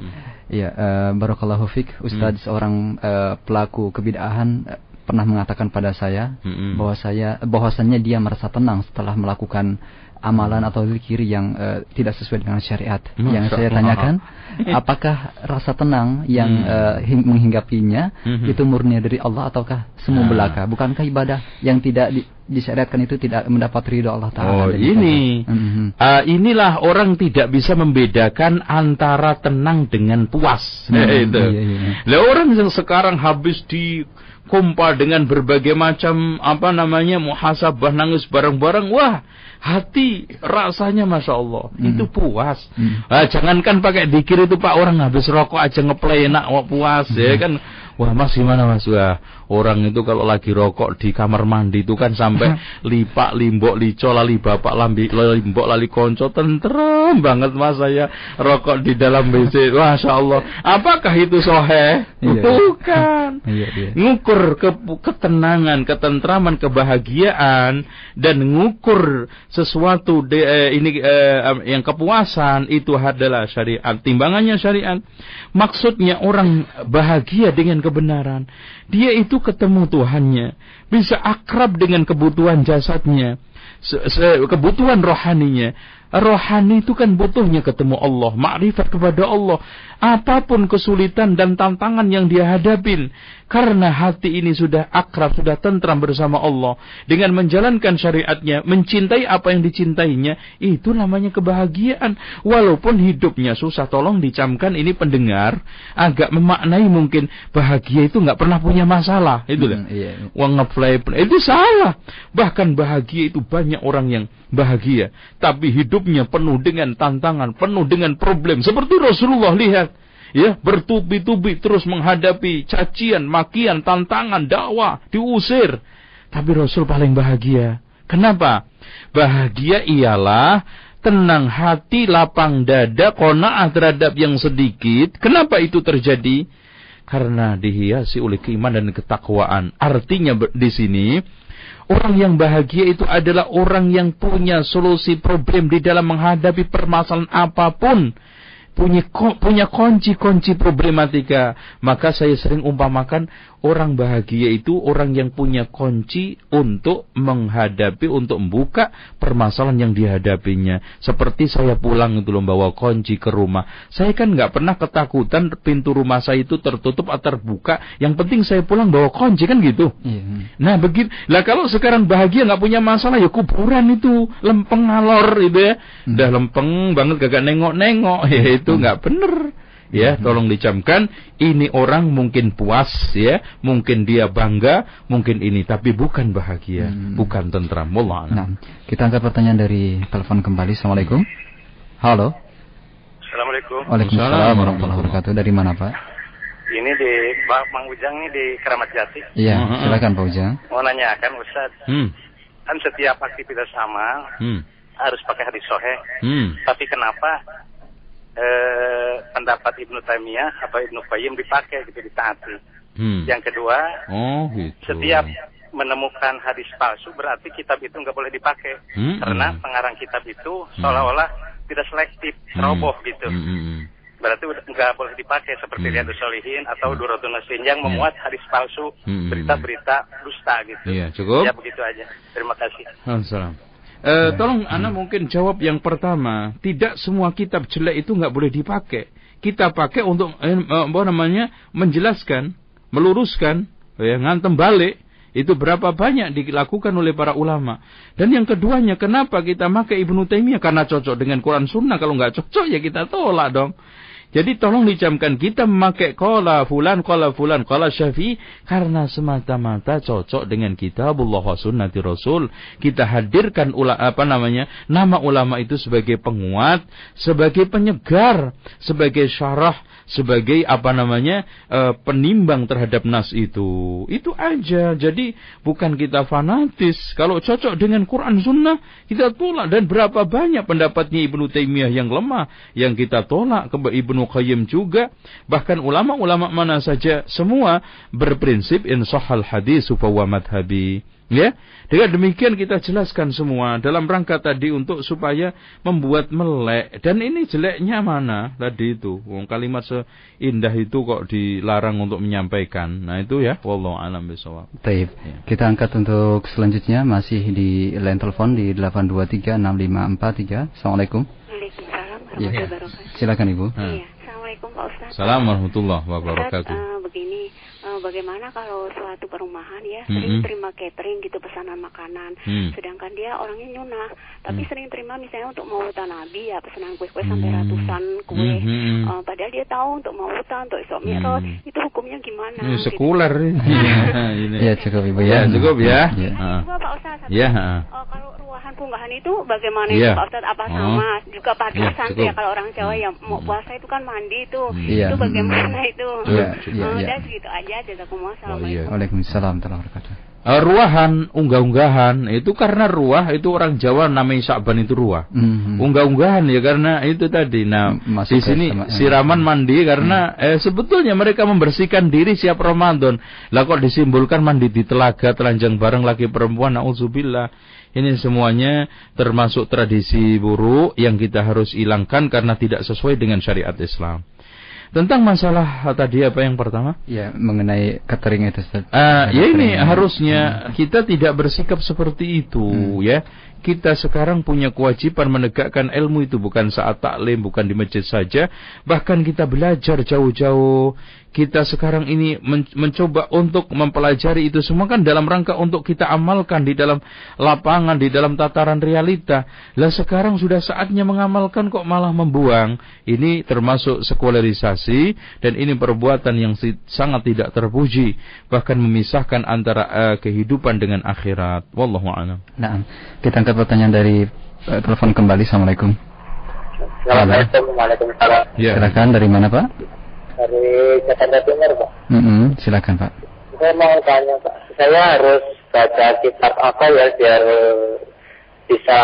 Iya, eh, Barakallahu Fik. Ustaz seorang eh, pelaku kebid'ahan eh, pernah mengatakan pada saya bahwa saya bahwasannya dia merasa tenang setelah melakukan amalan atau zikir yang eh, tidak sesuai dengan syariat. Masya yang saya Allah. tanyakan, apakah rasa tenang yang Hmm. hing- menghinggapinya Mhm. itu murni dari Allah ataukah semu Ah. belaka? Bukankah ibadah yang tidak di- disyariatkan itu tidak mendapat ridho Allah Taala? Oh ini. Ah, inilah orang tidak bisa membedakan antara tenang dengan puas. Hmm, itu. iya, iya. Lah orang yang sekarang habis di kompa dengan berbagai macam apa namanya muhasabah nangis bareng-bareng, wah hati rasanya masya Allah Hmm. itu puas. Ah, jangankan pakai dikir itu pak orang habis rokok aja ngeplay enak wah, puas ya Hmm. kan. Wah mas gimana mas wah orang itu kalau lagi rokok di kamar mandi itu kan sampai lipak limbok lico lali bapak lambi limbok lali konco tentrem banget mas saya rokok di dalam WC masya Allah apakah itu sohe Iya. bukan Iya, iya. ngukur ke- ketenangan, ketentraman, kebahagiaan dan ngukur sesuatu de, eh, ini eh, yang kepuasan itu adalah syariat. Timbangannya syariat. Maksudnya orang bahagia dengan kebenaran. Dia itu ketemu Tuhannya, bisa akrab dengan kebutuhan jasadnya, kebutuhan rohaninya. Rohani itu kan butuhnya ketemu Allah, makrifat kepada Allah. Apa pun kesulitan dan tantangan yang dia hadapin, karena hati ini sudah akrab, sudah tentram bersama Allah, dengan menjalankan syariatnya, mencintai apa yang dicintainya, itu namanya kebahagiaan. Walaupun hidupnya susah, tolong dicamkan ini pendengar agak memaknai mungkin bahagia itu nggak pernah punya masalah, itu Hmm, iya, iya. Uang ngeplay itu salah. Bahkan bahagia itu banyak orang yang bahagia, tapi hidupnya penuh dengan tantangan, penuh dengan problem. Seperti Rasulullah lihat, ya bertubi-tubi terus menghadapi cacian, makian, tantangan, dakwah, diusir. Tapi Rasul paling bahagia. Kenapa? Bahagia ialah tenang hati, lapang dada, kona'ah terhadap yang sedikit. Kenapa itu terjadi? Karena dihiasi oleh keimanan dan ketakwaan. Artinya di sini Orang yang bahagia itu adalah orang yang punya solusi problem di dalam menghadapi permasalahan apa pun. Punya punya kunci-kunci problematika. Maka saya sering umpamakan orang bahagia itu orang yang punya kunci untuk menghadapi, untuk membuka permasalahan yang dihadapinya. Seperti saya pulang itu loh bawa kunci ke rumah. Saya kan nggak pernah ketakutan pintu rumah saya itu tertutup atau terbuka. Yang penting saya pulang bawa kunci kan gitu. Iya. Nah begitu. Lah kalau sekarang bahagia nggak punya masalah ya kuburan itu lempeng ngalor gitu ya. Udah lempeng banget gak nengok-nengok ya itu nggak bener. Ya, tolong dicamkan. Ini orang mungkin puas ya, mungkin dia bangga, mungkin ini, tapi bukan bahagia, bukan tentram. Wallah. Nah, kita angkat pertanyaan dari telepon kembali. Assalamualaikum. Halo. Assalamualaikum. Waalaikumsalam warahmatullahi wabarakatuh. Dari mana Pak? Ini di Pak Mang Ujang ini di Keramat Jati. Iya, silakan Pak Ujang. Mau nanyakan Ustaz, Hmm. kan setiap aktivitas sama Hmm. harus pakai hadis sohe. Hmm. Tapi kenapa eh, pendapat Ibnu Taimiyah atau Ibnu Qayyim dipakai gitu ditaati? Hmm. Yang kedua, Oh gitu. setiap menemukan hadis palsu berarti kitab itu nggak boleh dipakai Hmm. karena pengarang kitab itu seolah-olah tidak selektif, roboh gitu. Hmm, hmm, hmm. Berarti nggak boleh dipakai seperti Hmm. Riyadus Solihin atau Duratul Nasin yang memuat hadis palsu, Hmm. berita-berita dusta gitu. Iya, cukup. Ya begitu aja. Terima kasih. Assalam. Eh, tolong Anda mungkin jawab yang pertama. Tidak semua kitab jelek itu nggak boleh dipakai. Kita pakai untuk eh, apa namanya menjelaskan, meluruskan, ya, ngantem balik. Itu berapa banyak dilakukan oleh para ulama. Dan yang keduanya, kenapa kita pakai Ibnu Taimiyah? Karena cocok dengan Quran Sunnah. Kalau nggak cocok ya kita tolak dong. Jadi tolong dicamkan kita memakai kola fulan, kola fulan, kola syafi'i karena semata-mata cocok dengan kitabullah wa sunnati rasul. Kita hadirkan ula, apa namanya nama ulama itu sebagai penguat, sebagai penyegar, sebagai syarah, sebagai apa namanya e, penimbang terhadap nas itu. Itu aja. Jadi bukan kita fanatis. Kalau cocok dengan Quran Sunnah kita tolak dan berapa banyak pendapatnya Ibnu Taimiyah yang lemah yang kita tolak ke Ibnu Qayyim juga. Bahkan ulama-ulama mana saja semua berprinsip insahal hadis wa madhabi. Ya, dengan demikian kita jelaskan semua dalam rangka tadi untuk supaya membuat melek dan ini jeleknya mana tadi itu. Wong kalimat seindah itu kok dilarang untuk menyampaikan. Nah itu ya, wallahu alam bisawab. Taib. Ya. Kita angkat untuk selanjutnya masih di line telepon di 8236543. Assalamualaikum. Waalaikumsalam Ya. warahmatullahi wabarakatuh. Silakan Ibu. Iya, Assalamualaikum Pak Ustaz. Assalamualaikum warahmatullahi Ustaz, wabarakatuh. eh, begini, bagaimana kalau suatu perumahan ya Mm-mm. sering terima catering gitu pesanan makanan, Hmm. sedangkan dia orangnya nyunah, tapi Hmm. sering terima misalnya untuk mautan Nabi ya pesanan kue-kue sampai Hmm. ratusan kue, Hmm, hmm. Eh, padahal dia tahu untuk mautan untuk isok Hmm. mi'raj itu hukumnya gimana? Ini gitu. sekuler ini. ini. Ya cukup Ibu Ya, ya. cukup ya. Ya. Pak Ustaz, satu, Ya, eh, ah. kalau punggahan itu bagaimana Iya. itu Pak Ustaz? Apa Oh. sama? Juga santai cukup. ya kalau orang Jawa Hmm. yang mau puasa itu kan mandi itu. Iya. Itu bagaimana itu? Iya, iya, Oh, iya. udah segitu aja. Jazakumullah. Oh, Assalamualaikum. iya. Waalaikumsalam warahmatullahi wabarakatuh. Eh, ruahan, unggah-unggahan itu karena ruah itu orang Jawa namanya Sa'ban itu ruah. Mhm. Unggah-unggahan ya karena itu tadi. Nah, Masuk di sini sama- siraman mandi karena eh, sebetulnya mereka membersihkan diri siap Ramadan. Lah kok disimbolkan mandi di telaga, telanjang bareng laki perempuan, nauzubillah. Ini semuanya termasuk tradisi buruk yang kita harus hilangkan karena tidak sesuai dengan syariat Islam. Tentang masalah tadi apa yang pertama? Ya, mengenai catering itu. Ah, ya ini harusnya kita tidak bersikap seperti itu ya. Kita sekarang punya kewajiban menegakkan ilmu itu bukan saat taklim, bukan di masjid saja, bahkan kita belajar jauh-jauh. Kita sekarang ini men- mencoba untuk mempelajari itu semua kan dalam rangka untuk kita amalkan di dalam lapangan, di dalam tataran realita. Lah sekarang sudah saatnya mengamalkan kok malah membuang. Ini termasuk sekularisasi dan ini perbuatan yang si- sangat tidak terpuji, bahkan memisahkan antara eh, kehidupan dengan akhirat. Wallahu a'lam. Nah, kita angkat pertanyaan dari eh, telepon kembali. Assalamualaikum. Assalamualaikum Waalaikumsalam Ya. Silakan dari mana Pak? Dari Jakarta Timur Pak. Mm-mm, silakan Pak. Saya mau tanya Pak, saya harus baca kitab apa ya biar bisa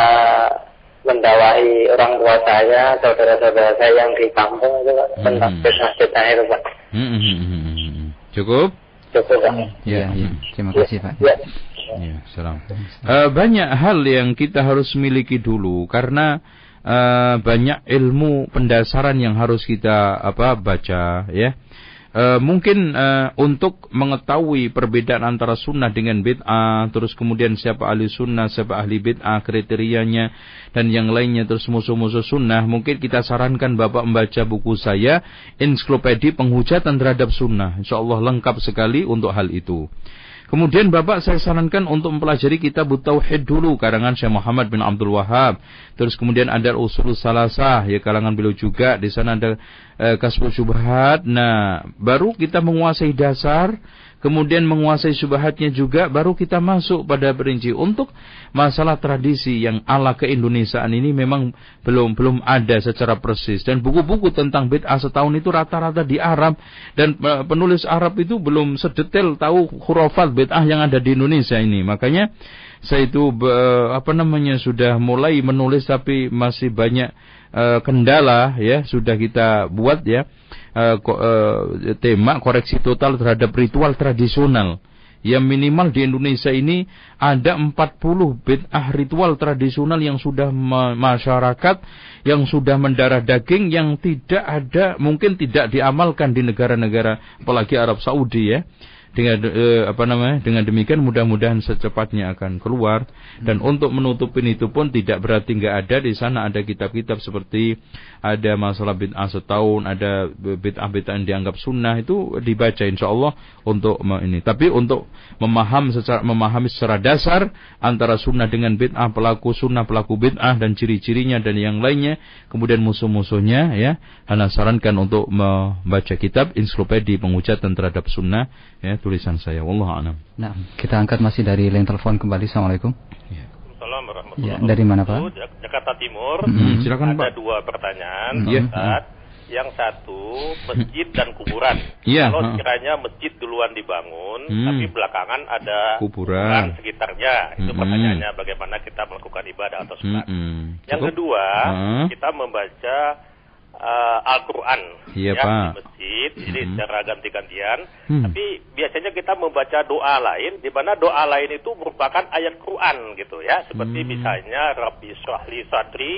mendawahi orang tua saya, saudara-saudara saya yang di kampung itu Pak, tentang Hmm. itu Pak. Hmm, hmm, hmm, hmm, hmm. Cukup? Cukup Pak. Ya, ya. Terima kasih Pak. Ya. Ya, salam. Eh, banyak hal yang kita harus miliki dulu karena eh, banyak ilmu pendasaran yang harus kita apa baca ya. Eh, mungkin eh, untuk mengetahui perbedaan antara sunnah dengan bid'ah, terus kemudian siapa ahli sunnah, siapa ahli bid'ah, kriterianya dan yang lainnya terus musuh-musuh sunnah, mungkin kita sarankan Bapak membaca buku saya Ensiklopedia Penghujatan Terhadap Sunnah. Insya Allah lengkap sekali untuk hal itu. Kemudian Bapak saya sarankan untuk mempelajari kitab Tauhid dulu karangan Syekh Muhammad bin Abdul Wahab. Terus kemudian ada Usul Salasah ya kalangan beliau juga. Di sana ada eh, Kasbul Syubhat. Nah, baru kita menguasai dasar, kemudian menguasai syubhatnya juga baru kita masuk pada perinci untuk masalah tradisi yang ala keindonesiaan ini memang belum belum ada secara persis. Dan buku-buku tentang bid'ah setahun itu rata-rata di Arab. Dan eh, penulis Arab itu belum sedetail tahu khurafat bid'ah yang ada di Indonesia ini. Makanya saya itu apa namanya sudah mulai menulis tapi masih banyak eh, kendala ya sudah kita buat ya eh, eh, tema koreksi total terhadap ritual tradisional. Yang minimal di Indonesia ini ada 40 bid'ah ritual tradisional yang sudah ma- masyarakat yang sudah mendarah daging yang tidak ada mungkin tidak diamalkan di negara-negara apalagi Arab Saudi ya. Dengan eh, apa namanya dengan demikian mudah-mudahan secepatnya akan keluar. Dan untuk menutupin itu pun tidak berarti nggak ada di sana ada kitab-kitab seperti ada masalah bid'ah setahun ada bid'ah-bid'ah yang dianggap sunnah itu dibaca insya Allah untuk ini tapi untuk memaham secara memahami secara dasar antara sunnah dengan bid'ah pelaku sunnah pelaku bid'ah dan ciri-cirinya dan yang lainnya kemudian musuh-musuhnya ya Ana sarankan untuk membaca kitab ensiklopedia penghujatan terhadap sunnah ya tulisan saya wallahu a'lam Nah, kita angkat masih dari line telepon kembali. Assalamualaikum. Assalamualaikum warahmatullahi Ya, dari mana, Pak? wabarakatuh. Jak- Jakarta Timur. Hmm, silakan, Ada Pak. dua pertanyaan, Hmm. Pak Iya. Ustaz. Yang satu, masjid dan kuburan. Iya, Kalau sekiranya masjid duluan dibangun, Hmm. tapi belakangan ada Kuburan. sekitarnya. Itu Hmm. pertanyaannya bagaimana kita melakukan ibadah atau sholat. Mm-mm. Yang Cukup? kedua, Ha. kita membaca uh, Al-Quran Iya, ya, Pak. di masjid, jadi Hmm. secara ganti-gantian. Hmm. Tapi biasanya kita membaca doa lain, di mana doa lain itu merupakan ayat Quran gitu ya, seperti Hmm. misalnya Rabbi Shrahli Sadri,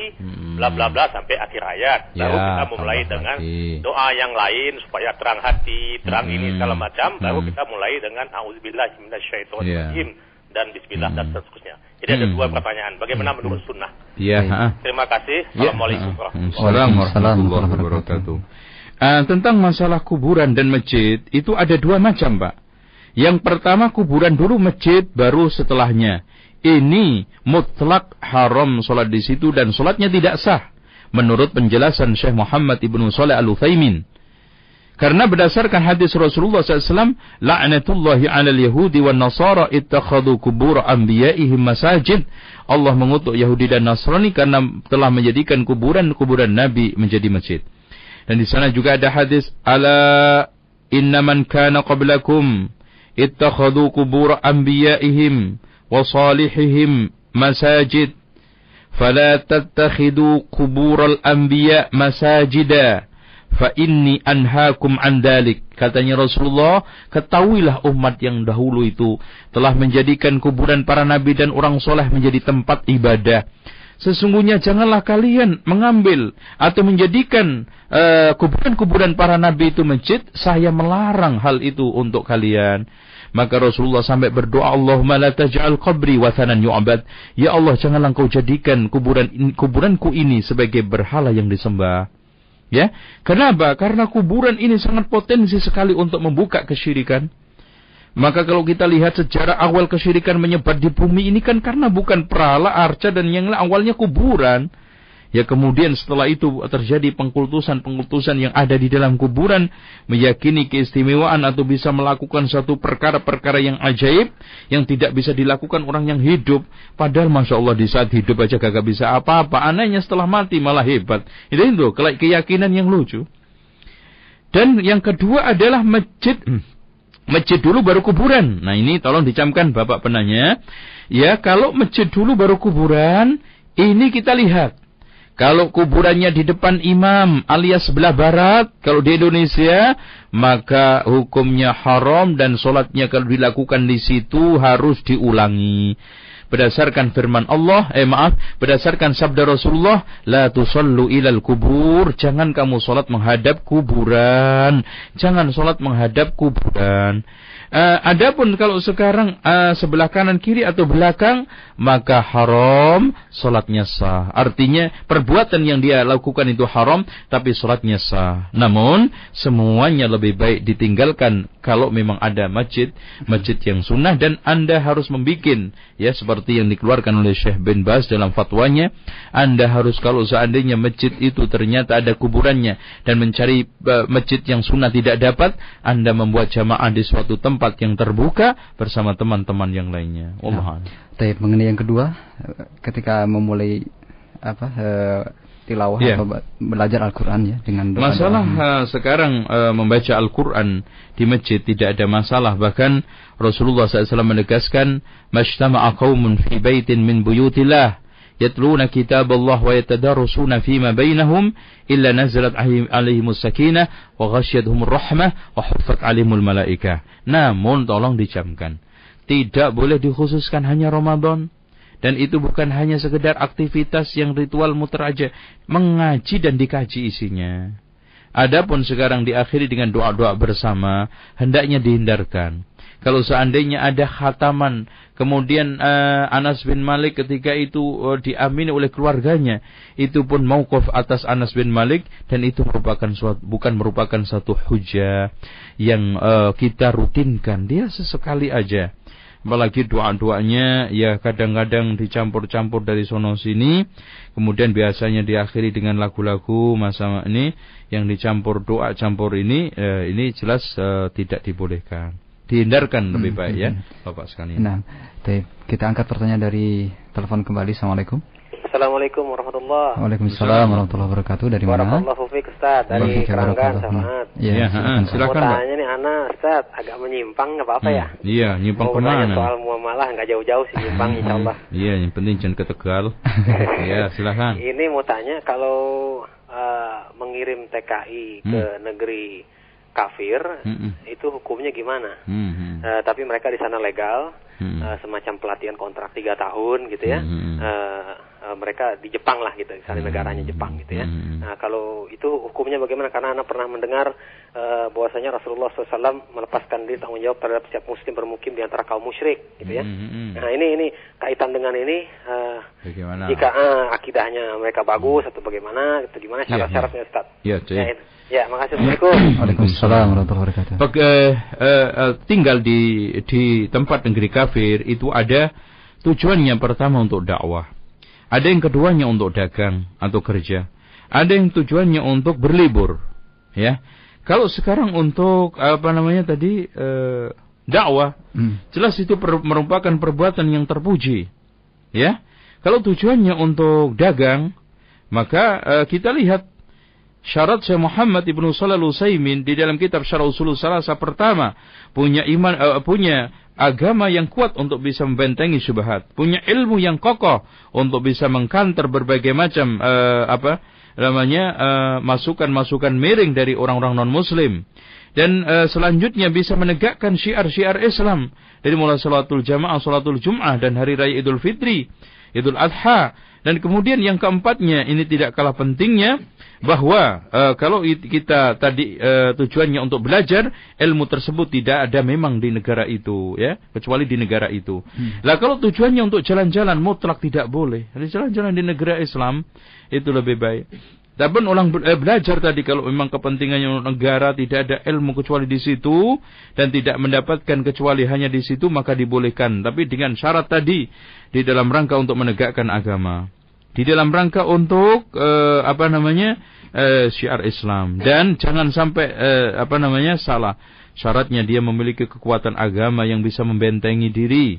bla bla bla sampai akhir ayat. Lalu Ya, kita memulai tambah dengan lagi. doa yang lain supaya terang hati, terang ini Hmm. segala macam. Baru Hmm. kita mulai dengan Auzubillahi minasyaitonirrajim dan Bismillah dan seterusnya. Jadi ada Hmm. dua pertanyaan. Bagaimana menurut sunnah? Iya. Terima kasih. Ya, Assalamualaikum warahmatullahi Waalaikumsalam warahmatullahi wabarakatuh. Ah, tentang masalah kuburan dan masjid itu ada dua macam, Pak. Yang pertama kuburan dulu masjid baru setelahnya. Ini mutlak haram sholat di situ dan sholatnya tidak sah. Menurut penjelasan Syekh Muhammad ibnu Saleh al Utsaimin. Karena berdasarkan hadis Rasulullah SAW, la'natullahi 'alal yahudi wa nasara ittakhadu kubur anbiya'ihim masajid. Allah mengutuk Yahudi dan Nasrani karena telah menjadikan kuburan-kuburan nabi menjadi masjid. Dan di sana juga ada hadis ala inna man kana qablakum ittakhadu kubur anbiya'ihim wa salihihim masajid. Fala tattakhidu kubur al-anbiya masajidah fa inni anhakum andalik katanya Rasulullah ketahuilah umat yang dahulu itu telah menjadikan kuburan para nabi dan orang soleh menjadi tempat ibadah. Sesungguhnya janganlah kalian mengambil atau menjadikan eh, kuburan-kuburan uh, para nabi itu masjid. Saya melarang hal itu untuk kalian. Maka Rasulullah sampai berdoa Allahumma la taj'al qabri wathanan yu'bad. Ya Allah janganlah engkau jadikan kuburan kuburanku ini sebagai berhala yang disembah. Ya, kenapa? Karena kuburan ini sangat potensi sekali untuk membuka kesyirikan. Maka kalau kita lihat sejarah awal kesyirikan menyebar di bumi ini kan karena bukan perala, arca dan yang lain awalnya kuburan. Ya kemudian setelah itu terjadi pengkultusan-pengkultusan yang ada di dalam kuburan meyakini keistimewaan atau bisa melakukan satu perkara-perkara yang ajaib yang tidak bisa dilakukan orang yang hidup. Padahal masya Allah di saat hidup aja kagak bisa apa-apa. Anehnya setelah mati malah hebat. Itu itu keyakinan yang lucu. Dan yang kedua adalah masjid masjid dulu baru kuburan. Nah ini tolong dicamkan Bapak penanya. Ya kalau masjid dulu baru kuburan, ini kita lihat. Kalau kuburannya di depan imam alias sebelah barat, kalau di Indonesia, maka hukumnya haram dan sholatnya kalau dilakukan di situ harus diulangi. Berdasarkan firman Allah, eh maaf, berdasarkan sabda Rasulullah, La tusallu ilal kubur, jangan kamu sholat menghadap kuburan. Jangan sholat menghadap kuburan. Uh, adapun kalau sekarang uh, sebelah kanan kiri atau belakang maka haram salatnya sah. Artinya perbuatan yang dia lakukan itu haram tapi salatnya sah. Namun semuanya lebih baik ditinggalkan kalau memang ada masjid, masjid yang sunnah dan Anda harus membikin ya seperti yang dikeluarkan oleh Syekh bin Baz dalam fatwanya, Anda harus kalau seandainya masjid itu ternyata ada kuburannya dan mencari uh, masjid yang sunnah tidak dapat, Anda membuat jamaah di suatu tempat tempat yang terbuka bersama teman-teman yang lainnya. Allah. Nah, mengenai yang kedua, ketika memulai apa uh, tilawah yeah. atau belajar Al-Qur'an ya dengan doa Masalah uh, sekarang uh, membaca Al-Qur'an di masjid tidak ada masalah bahkan Rasulullah SAW menegaskan mashtama'a qaumun fi baitin min buyutillah يتلون كتاب الله ويتدارسون فيما بينهم إلا نزلت عليهم السكينة وغشيتهم الرحمة وحفت عليهم الملائكة namun tolong dicamkan tidak boleh dikhususkan hanya Ramadan dan itu bukan hanya sekedar aktivitas yang ritual muter aja mengaji dan dikaji isinya Adapun sekarang diakhiri dengan doa-doa bersama hendaknya dihindarkan Kalau seandainya ada khataman, kemudian uh, Anas bin Malik ketika itu uh, diamini oleh keluarganya, itu pun mauqaf atas Anas bin Malik dan itu merupakan suatu, bukan merupakan satu hujah yang uh, kita rutinkan. Dia sesekali aja. Apalagi doa-doanya ya kadang-kadang dicampur-campur dari sono sini. Kemudian biasanya diakhiri dengan lagu-lagu masa ini yang dicampur doa campur ini eh, ini jelas eh, tidak dibolehkan dihindarkan lebih Hmm, baik hmm, ya hmm. Bapak sekalian. Nah, baik. kita angkat pertanyaan dari telepon kembali. Assalamualaikum. Assalamualaikum warahmatullahi Waalaikumsalam warahmatullahi wabarakatuh. Dari mana? Barakallahu fiik Ustaz dari Keranggan warahmatullahi Safahat. Iya, Ya, silakan, Pak. Mau tanya nih Ana Ustaz agak menyimpang nggak apa-apa ya? Hmm, Iya, nyimpang ke mana? soal muamalah nggak jauh-jauh sih nyimpang Hmm, insyaallah. Iya, yang penting jangan ke Tegal. Iya, silakan. Ini mau tanya kalau eh, mengirim TKI ke negeri kafir Hmm, itu hukumnya gimana? hmm, hmm. Eh, tapi mereka di sana legal, Hmm. eh, semacam pelatihan kontrak tiga tahun gitu ya. Hmm, hmm. Eh, eh, mereka di Jepang lah gitu, misalnya negaranya Jepang gitu ya. Hmm. Nah kalau itu hukumnya bagaimana? Karena anak pernah mendengar eh, bahwasanya Rasulullah SAW melepaskan diri tanggung jawab terhadap setiap muslim bermukim di antara kaum musyrik gitu ya. Hmm, hmm. Nah ini ini kaitan dengan ini eh, Bagaimana? jika eh, akidahnya mereka bagus atau bagaimana itu gimana Iya, syarat-syaratnya Ustaz? Cek. itu. Ya makasih Assalamualaikum. Waalaikumsalam warahmatullahi wabarakatuh. Eh, eh, eh, tinggal di di tempat negeri kafir itu ada tujuannya pertama untuk dakwah. Ada yang keduanya untuk dagang atau kerja. Ada yang tujuannya untuk berlibur. Ya. Kalau sekarang untuk apa namanya tadi eh, dakwah, Hmm. jelas itu per- merupakan perbuatan yang terpuji. Ya. Kalau tujuannya untuk dagang, maka eh, kita lihat syarat Syekh Muhammad Ibnu Shalal Utsaimin di dalam kitab Syarah Usul Salasa pertama punya iman eh, punya agama yang kuat untuk bisa membentengi syubhat, punya ilmu yang kokoh untuk bisa mengkanter berbagai macam eh, apa namanya eh, masukan-masukan miring dari orang-orang non muslim dan eh, selanjutnya bisa menegakkan syiar-syiar Islam. Dari mulai salatul jamaah, salatul jum'ah dan hari raya Idul Fitri, Idul Adha. Dan kemudian yang keempatnya ini tidak kalah pentingnya bahwa eh, kalau it- kita tadi eh, tujuannya untuk belajar ilmu tersebut tidak ada memang di negara itu ya kecuali di negara itu. Lah kalau tujuannya untuk jalan-jalan mutlak tidak boleh. Jalan-jalan di negara Islam itu lebih baik. Tapi orang be- eh, belajar tadi kalau memang kepentingannya untuk negara tidak ada ilmu kecuali di situ dan tidak mendapatkan kecuali hanya di situ maka dibolehkan. Tapi dengan syarat tadi di dalam rangka untuk menegakkan agama, di dalam rangka untuk eh, apa namanya eh, syiar Islam. Dan jangan sampai eh, apa namanya salah. Syaratnya dia memiliki kekuatan agama yang bisa membentengi diri,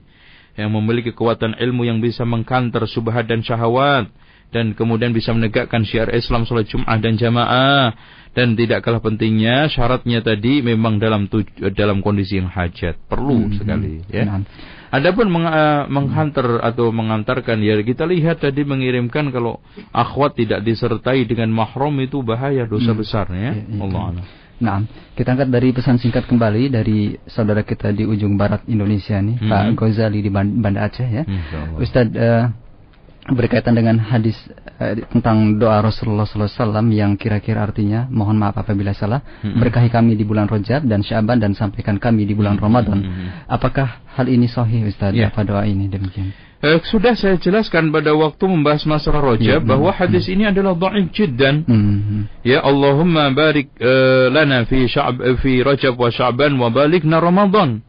yang memiliki kekuatan ilmu yang bisa mengkanter subhat dan syahwat dan kemudian bisa menegakkan syiar Islam salat Jumat dan jamaah dan tidak kalah pentingnya syaratnya tadi memang dalam tuj- dalam kondisi yang hajat perlu Hmm, sekali hmm. ya. Nah. Adapun meng, eh, menghantar atau mengantarkan ya kita lihat tadi mengirimkan kalau akhwat tidak disertai dengan mahram itu bahaya dosa Hmm. besar ya. Iya. Allah. Nah, kita angkat dari pesan singkat kembali dari saudara kita di ujung barat Indonesia nih, Mhm. Pak Gozali di Ban- Banda Aceh ya. Insyaallah. Ustadz eh, berkaitan dengan hadis eh, tentang doa Rasulullah SAW yang kira-kira artinya mohon maaf apabila salah berkahi kami di bulan Rajab dan Syaban dan sampaikan kami di bulan. Ramadan. Apakah hal ini sahih Ustadz? Ya. Apa doa ini demikian? Eh, sudah saya jelaskan pada waktu membahas masalah Iya, Rajab bahwa hadis ini adalah dhaif jiddan. Mhm. Ya Allahumma barik eh, lana fi sya'b fi Rajab wa Sya'ban wa balikna Ramadan.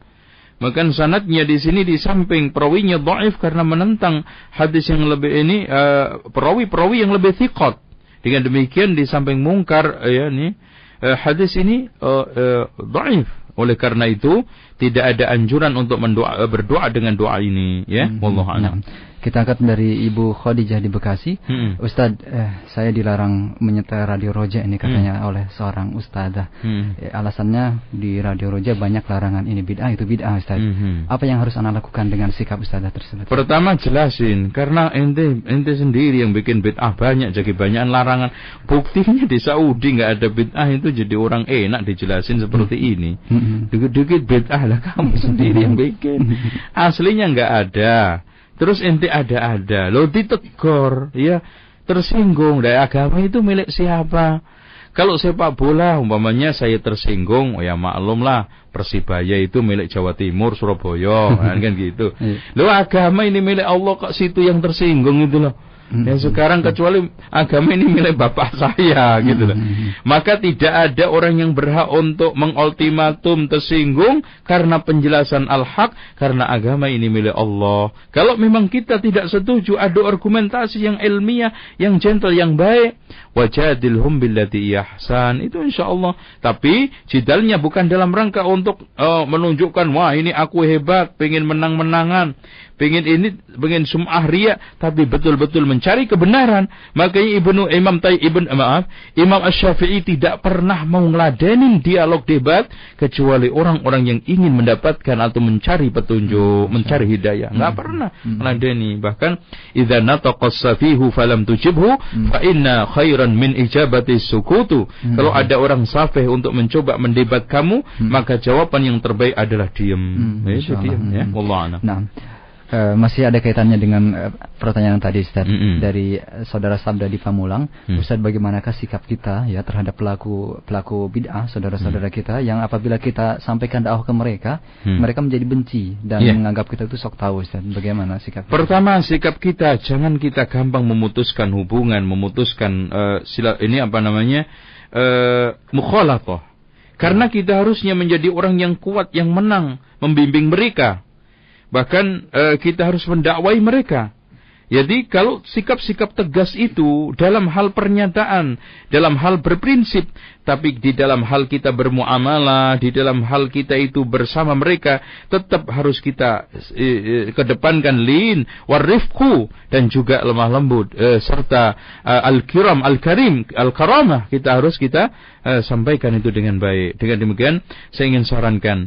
Maka sanadnya di sini di samping perawinya dhaif karena menentang hadis yang lebih ini eh, perawi-perawi yang lebih thiqat. Dengan demikian di samping mungkar eh, ya ini eh, hadis ini eh, eh, dhaif. Oleh karena itu tidak ada anjuran untuk mendoa, berdoa dengan doa ini ya. Mhm. Wallahu a'lam. Nah, kita angkat dari Ibu Khadijah di Bekasi. Hmm. Ustadz, eh, saya dilarang menyetel radio Roja ini katanya oleh seorang ustazah. Hmm. Eh, alasannya di radio Roja banyak larangan ini bid'ah itu bid'ah Ustadz. Mhm. Apa yang harus anda lakukan dengan sikap ustazah tersebut? Pertama jelasin karena ente ente sendiri yang bikin bid'ah banyak jadi banyak larangan. Buktinya di Saudi nggak ada bid'ah itu jadi orang enak dijelasin seperti ini. Mhm. Dikit-dikit bid'ah lah kamu sendiri yang bikin. Aslinya nggak ada. Terus ente ada-ada. Lo ditegur ya tersinggung dari agama itu milik siapa? Kalau sepak bola umpamanya saya tersinggung, oh ya maklumlah Persibaya itu milik Jawa Timur, Surabaya, kan, kan gitu. Iya. Lo agama ini milik Allah kok situ yang tersinggung itu loh. Ya sekarang kecuali agama ini milik bapak saya gitu loh. Maka tidak ada orang yang berhak untuk mengultimatum tersinggung karena penjelasan al-haq karena agama ini milik Allah. Kalau memang kita tidak setuju ada argumentasi yang ilmiah, yang gentle, yang baik, wajadilhum billati ihsan itu insya Allah. Tapi jidalnya bukan dalam rangka untuk eh, menunjukkan wah ini aku hebat, pengen menang-menangan, pengen ini, pengen sum'ah ria, tapi betul-betul mencari kebenaran. Makanya Ibnu Imam Tai Ibn eh, maaf, Imam Asy-Syafi'i tidak pernah mau ngeladenin dialog debat kecuali orang-orang yang ingin mendapatkan atau mencari petunjuk, mencari hidayah. Enggak pernah meladeni. Bahkan idza nataqa safihu falam tujibhu fa inna khairan min ijabati sukutu. Hmm. Kalau ada orang safih untuk mencoba mendebat kamu, maka jawaban yang terbaik adalah diam. Hmm, Ya, itu diam ya. Hmm. Wallahu a'lam. Nah, eh, masih ada kaitannya dengan eh, pertanyaan tadi Ustaz Mm-mm. dari eh, saudara Sabda di Pamulang. Hmm. Ustaz bagaimanakah sikap kita ya terhadap pelaku pelaku bid'ah saudara-saudara kita yang apabila kita sampaikan dakwah ke mereka, Hmm. mereka menjadi benci dan Iya. menganggap kita itu sok tahu Ustaz. Bagaimana sikap kita? Pertama sikap kita jangan kita gampang memutuskan hubungan, memutuskan eh, sila ini apa namanya eh mukhalatah. Karena kita harusnya menjadi orang yang kuat, yang menang, membimbing mereka. Bahkan eh, kita harus mendakwai mereka. Jadi kalau sikap-sikap tegas itu dalam hal pernyataan, dalam hal berprinsip, tapi di dalam hal kita bermuamalah, di dalam hal kita itu bersama mereka, tetap harus kita eh, eh, kedepankan lin, warifku, dan juga lemah lembut, eh, serta eh, al-kiram, al-karim, al-karamah, kita harus kita eh, sampaikan itu dengan baik. Dengan demikian, saya ingin sarankan,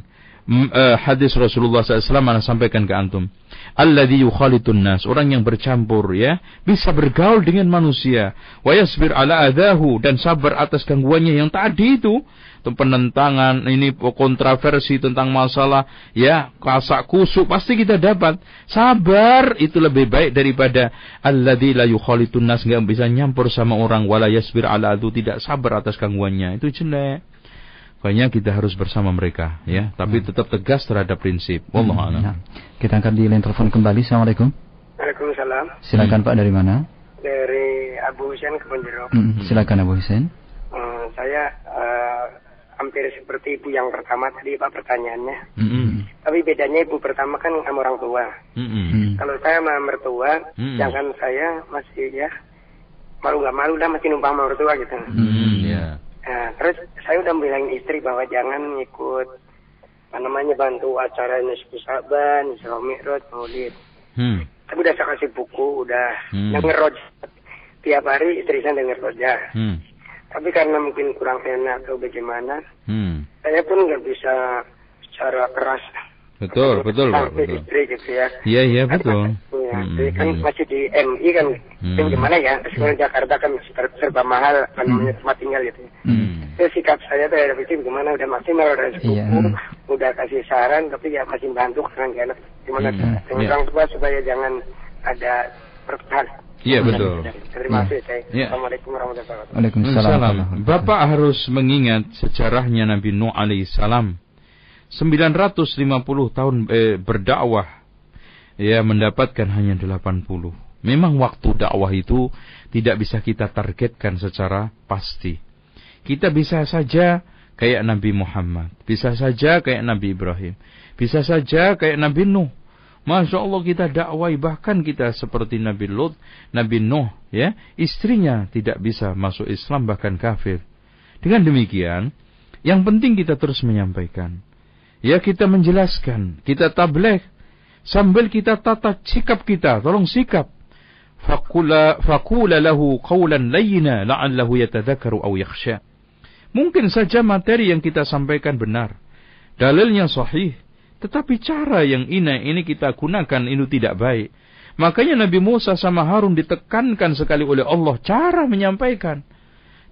eh, hadis Rasulullah SAW mana sampaikan ke antum. Alladhi yukhalitun nas, orang yang bercampur ya, bisa bergaul dengan manusia. Wa yasbir ala adahu dan sabar atas gangguannya yang tadi itu. Itu penentangan, ini kontroversi tentang masalah ya, kasak kusuk pasti kita dapat. Sabar itu lebih baik daripada alladzi la yukhalitun nas enggak bisa nyampur sama orang wala yasbir ala adu tidak sabar atas gangguannya. Itu jelek. Makanya kita harus bersama mereka ya, tapi tetap tegas terhadap prinsip. Wallahu a'lam. Nah, kita angkat di line telepon kembali. Assalamualaikum. Waalaikumsalam. Silakan Pak dari mana? Dari Abu Husain Kebonjeruk. Hmm, silakan Abu Hussein. Eh, saya eh, hampir seperti ibu yang pertama tadi Pak pertanyaannya. Mm-mm. Tapi bedanya ibu pertama kan sama orang tua. Mm-mm. Kalau saya sama mertua, Hmm. jangan saya masih ya malu nggak malu dah masih numpang sama mertua gitu. Mm, ya. Nah, terus saya udah bilang istri bahwa jangan ngikut apa namanya bantu acara Nisfu Saban, Isra Mi'raj, Maulid. Hmm. Tapi udah saya kasih buku, udah Hmm. denger roj. Tiap hari istri saya denger roja. Hmm. Tapi karena mungkin kurang enak atau bagaimana, Hmm. saya pun nggak bisa secara keras Betul, betul, Pak, betul. istri gitu ya. Iya, iya, betul. Ya, Hmm, jadi kan hmm. masih di MI kan, Hmm. kan gimana ya? Sekarang Jakarta kan ser- serba mahal, kan namanya tempat tinggal gitu. Hmm. Itu sikap saya terhadap itu gimana? Udah maksimal, udah Iya. udah kasih saran, tapi ya masih bantu nggak enak. Gimana dengan iya. orang tua supaya jangan ada perpecahan. Iya, betul. Terima kasih. Iya. Assalamualaikum warahmatullahi wabarakatuh. Waalaikumsalam. Salam. Bapak harus mengingat sejarahnya Nabi Nuh alaihissalam. 950 tahun eh, berdakwah. Ya mendapatkan hanya 80. Memang waktu dakwah itu tidak bisa kita targetkan secara pasti. Kita bisa saja kayak Nabi Muhammad, bisa saja kayak Nabi Ibrahim, bisa saja kayak Nabi Nuh. Masya Allah kita dakwai bahkan kita seperti Nabi Lut, Nabi Nuh ya istrinya tidak bisa masuk Islam bahkan kafir. Dengan demikian, yang penting kita terus menyampaikan. Ya kita menjelaskan, kita tabligh sambil kita tata sikap kita, tolong sikap. Fakula fakula lahu qawlan layyina la'allahu yatadzakkaru aw yakhsha. Mungkin saja materi yang kita sampaikan benar. Dalilnya sahih, tetapi cara yang ini ini kita gunakan itu tidak baik. Makanya Nabi Musa sama Harun ditekankan sekali oleh Allah cara menyampaikan.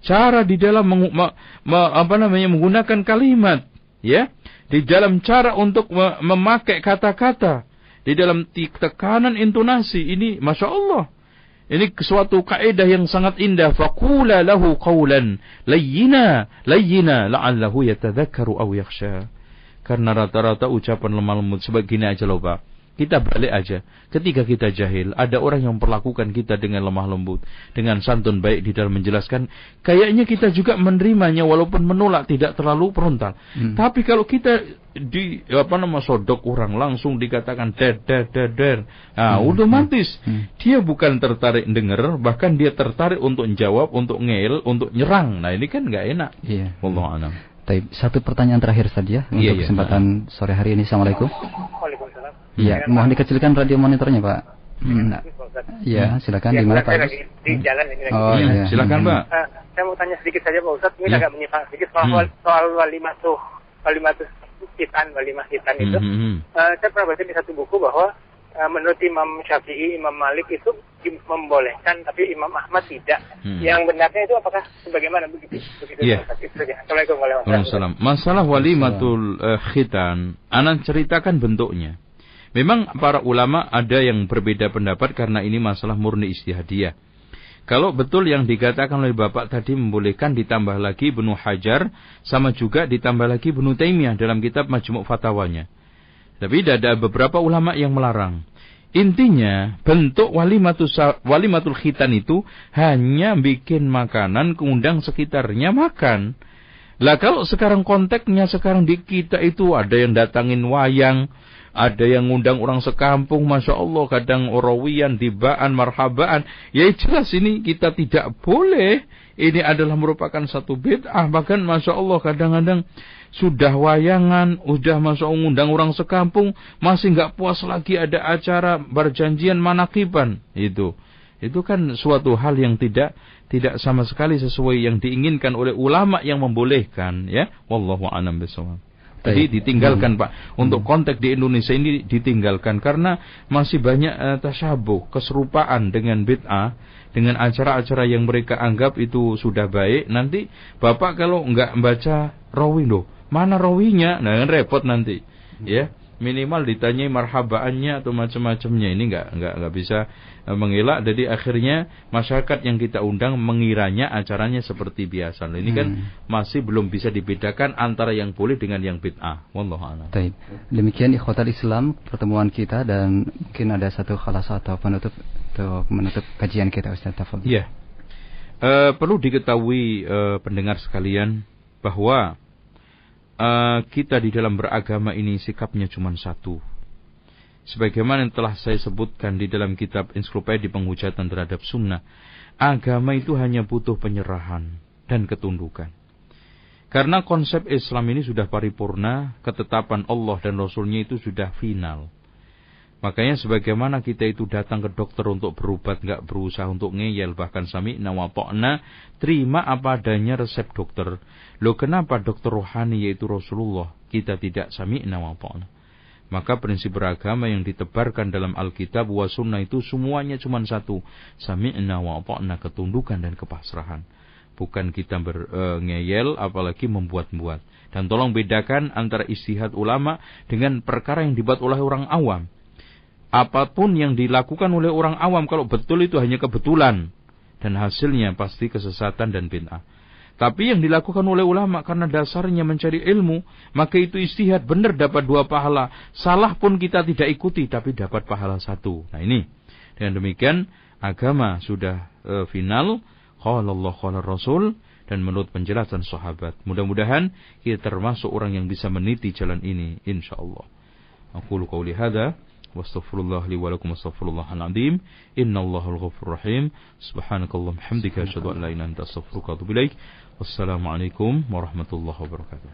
Cara di dalam mengu- ma- ma- apa namanya menggunakan kalimat, ya. Di dalam cara untuk me- memakai kata-kata, di dalam tekanan intonasi ini masya Allah. Ini suatu kaidah yang sangat indah. Fakula lahu qawlan layyina, layyina la'allahu yatadzakkaru aw yakhsha. Karena rata-rata ucapan lemah lembut sebegini aja loh Pak. Kita balik aja. Ketika kita jahil, ada orang yang memperlakukan kita dengan lemah lembut, dengan santun baik di dalam menjelaskan. Kayaknya kita juga menerimanya walaupun menolak tidak terlalu frontal. Hmm. Tapi kalau kita di apa nama sodok orang langsung dikatakan der der der der, nah hmm. otomatis hmm. dia bukan tertarik dengar, bahkan dia tertarik untuk jawab, untuk ngel, untuk nyerang. Nah ini kan nggak enak. Iya. Allah alam. Satu pertanyaan terakhir saja iya, untuk iya, kesempatan iya. sore hari ini. Assalamualaikum. Waalaikumsalam. Iya, mohon dikecilkan radio monitornya, Pak. Hmm. Iya, silakan ya, di mana Pak? Lagi di jalan ini lagi. Oh iya, silakan Pak. Uh, saya mau tanya sedikit saja Pak Ustaz, ini ya. agak menyimpang sedikit soal hmm. soal walimatuh walimatuh hitan walimah hitan itu. Hmm. hmm, hmm. Uh, saya pernah baca di satu buku bahwa menurut Imam Syafi'i, Imam Malik itu membolehkan, tapi Imam Ahmad tidak. Hmm. Yang benarnya itu apakah sebagaimana begitu? Begitu yeah. Assalamualaikum warahmatullahi wabarakatuh. Masalah walimatul uh, khitan, anak ceritakan bentuknya. Memang para ulama ada yang berbeda pendapat karena ini masalah murni istihadiyah. Kalau betul yang dikatakan oleh Bapak tadi membolehkan ditambah lagi Ibnu Hajar sama juga ditambah lagi Ibnu Taimiyah dalam kitab Majmu' Fatawanya. Tapi ada beberapa ulama yang melarang. Intinya bentuk walimatul, walimatul khitan itu hanya bikin makanan keundang sekitarnya makan. Lah kalau sekarang konteksnya sekarang di kita itu ada yang datangin wayang, ada yang ngundang orang sekampung, Masya Allah, kadang orawian, dibaan, marhabaan. Ya jelas ini kita tidak boleh. Ini adalah merupakan satu bid'ah. Bahkan Masya Allah kadang-kadang sudah wayangan, sudah Masya Allah ngundang orang sekampung, masih nggak puas lagi ada acara berjanjian manakiban. Itu. Itu kan suatu hal yang tidak tidak sama sekali sesuai yang diinginkan oleh ulama yang membolehkan ya wallahu a'lam bishawab Tadi ditinggalkan hmm. Pak. Untuk konteks di Indonesia ini ditinggalkan karena masih banyak uh, tasyabuh, keserupaan dengan bid'ah, dengan acara-acara yang mereka anggap itu sudah baik. Nanti Bapak kalau nggak membaca rawi loh, mana rawinya? Nah, kan repot nanti. Ya minimal ditanyai marhabaannya atau macam-macamnya ini nggak nggak nggak bisa eh, mengelak jadi akhirnya masyarakat yang kita undang mengiranya acaranya seperti biasa ini kan hmm. kan masih belum bisa dibedakan antara yang boleh dengan yang bid'ah wallahu a'lam demikian ikhwatal Islam pertemuan kita dan mungkin ada satu khalas atau penutup untuk menutup kajian kita Ustaz Tafadhol iya uh, perlu diketahui uh, pendengar sekalian bahwa uh, kita di dalam beragama ini sikapnya cuma satu. Sebagaimana yang telah saya sebutkan di dalam kitab Ensiklopedia Penghujatan terhadap Sunnah, agama itu hanya butuh penyerahan dan ketundukan. Karena konsep Islam ini sudah paripurna, ketetapan Allah dan Rasulnya itu sudah final. Makanya sebagaimana kita itu datang ke dokter untuk berobat, nggak berusaha untuk ngeyel, bahkan sami nawapokna, terima apa adanya resep dokter. Loh kenapa dokter rohani yaitu Rasulullah, kita tidak sami nawapokna. Maka prinsip beragama yang ditebarkan dalam Alkitab wa sunnah itu semuanya cuma satu. Sami'na wa ketundukan dan kepasrahan. Bukan kita berngeyel, apalagi membuat-buat. Dan tolong bedakan antara istihad ulama dengan perkara yang dibuat oleh orang awam apa pun yang dilakukan oleh orang awam kalau betul itu hanya kebetulan dan hasilnya pasti kesesatan dan bid'ah. Tapi yang dilakukan oleh ulama karena dasarnya mencari ilmu, maka itu istihad benar dapat dua pahala. Salah pun kita tidak ikuti tapi dapat pahala satu. Nah ini. Dengan demikian agama sudah e, final. Qala Allah Rasul dan menurut penjelasan sahabat. Mudah-mudahan kita termasuk orang yang bisa meniti jalan ini insyaallah. Aku qauli hadza واستغفر الله لي ولكم واستغفر الله العظيم. إن الله الغفور الرحيم. سبحانك اللهم وبحمدك أشهد أن لا إله إلا أنت أستغفرك وأتوب إليك. والسلام عليكم ورحمة الله وبركاته.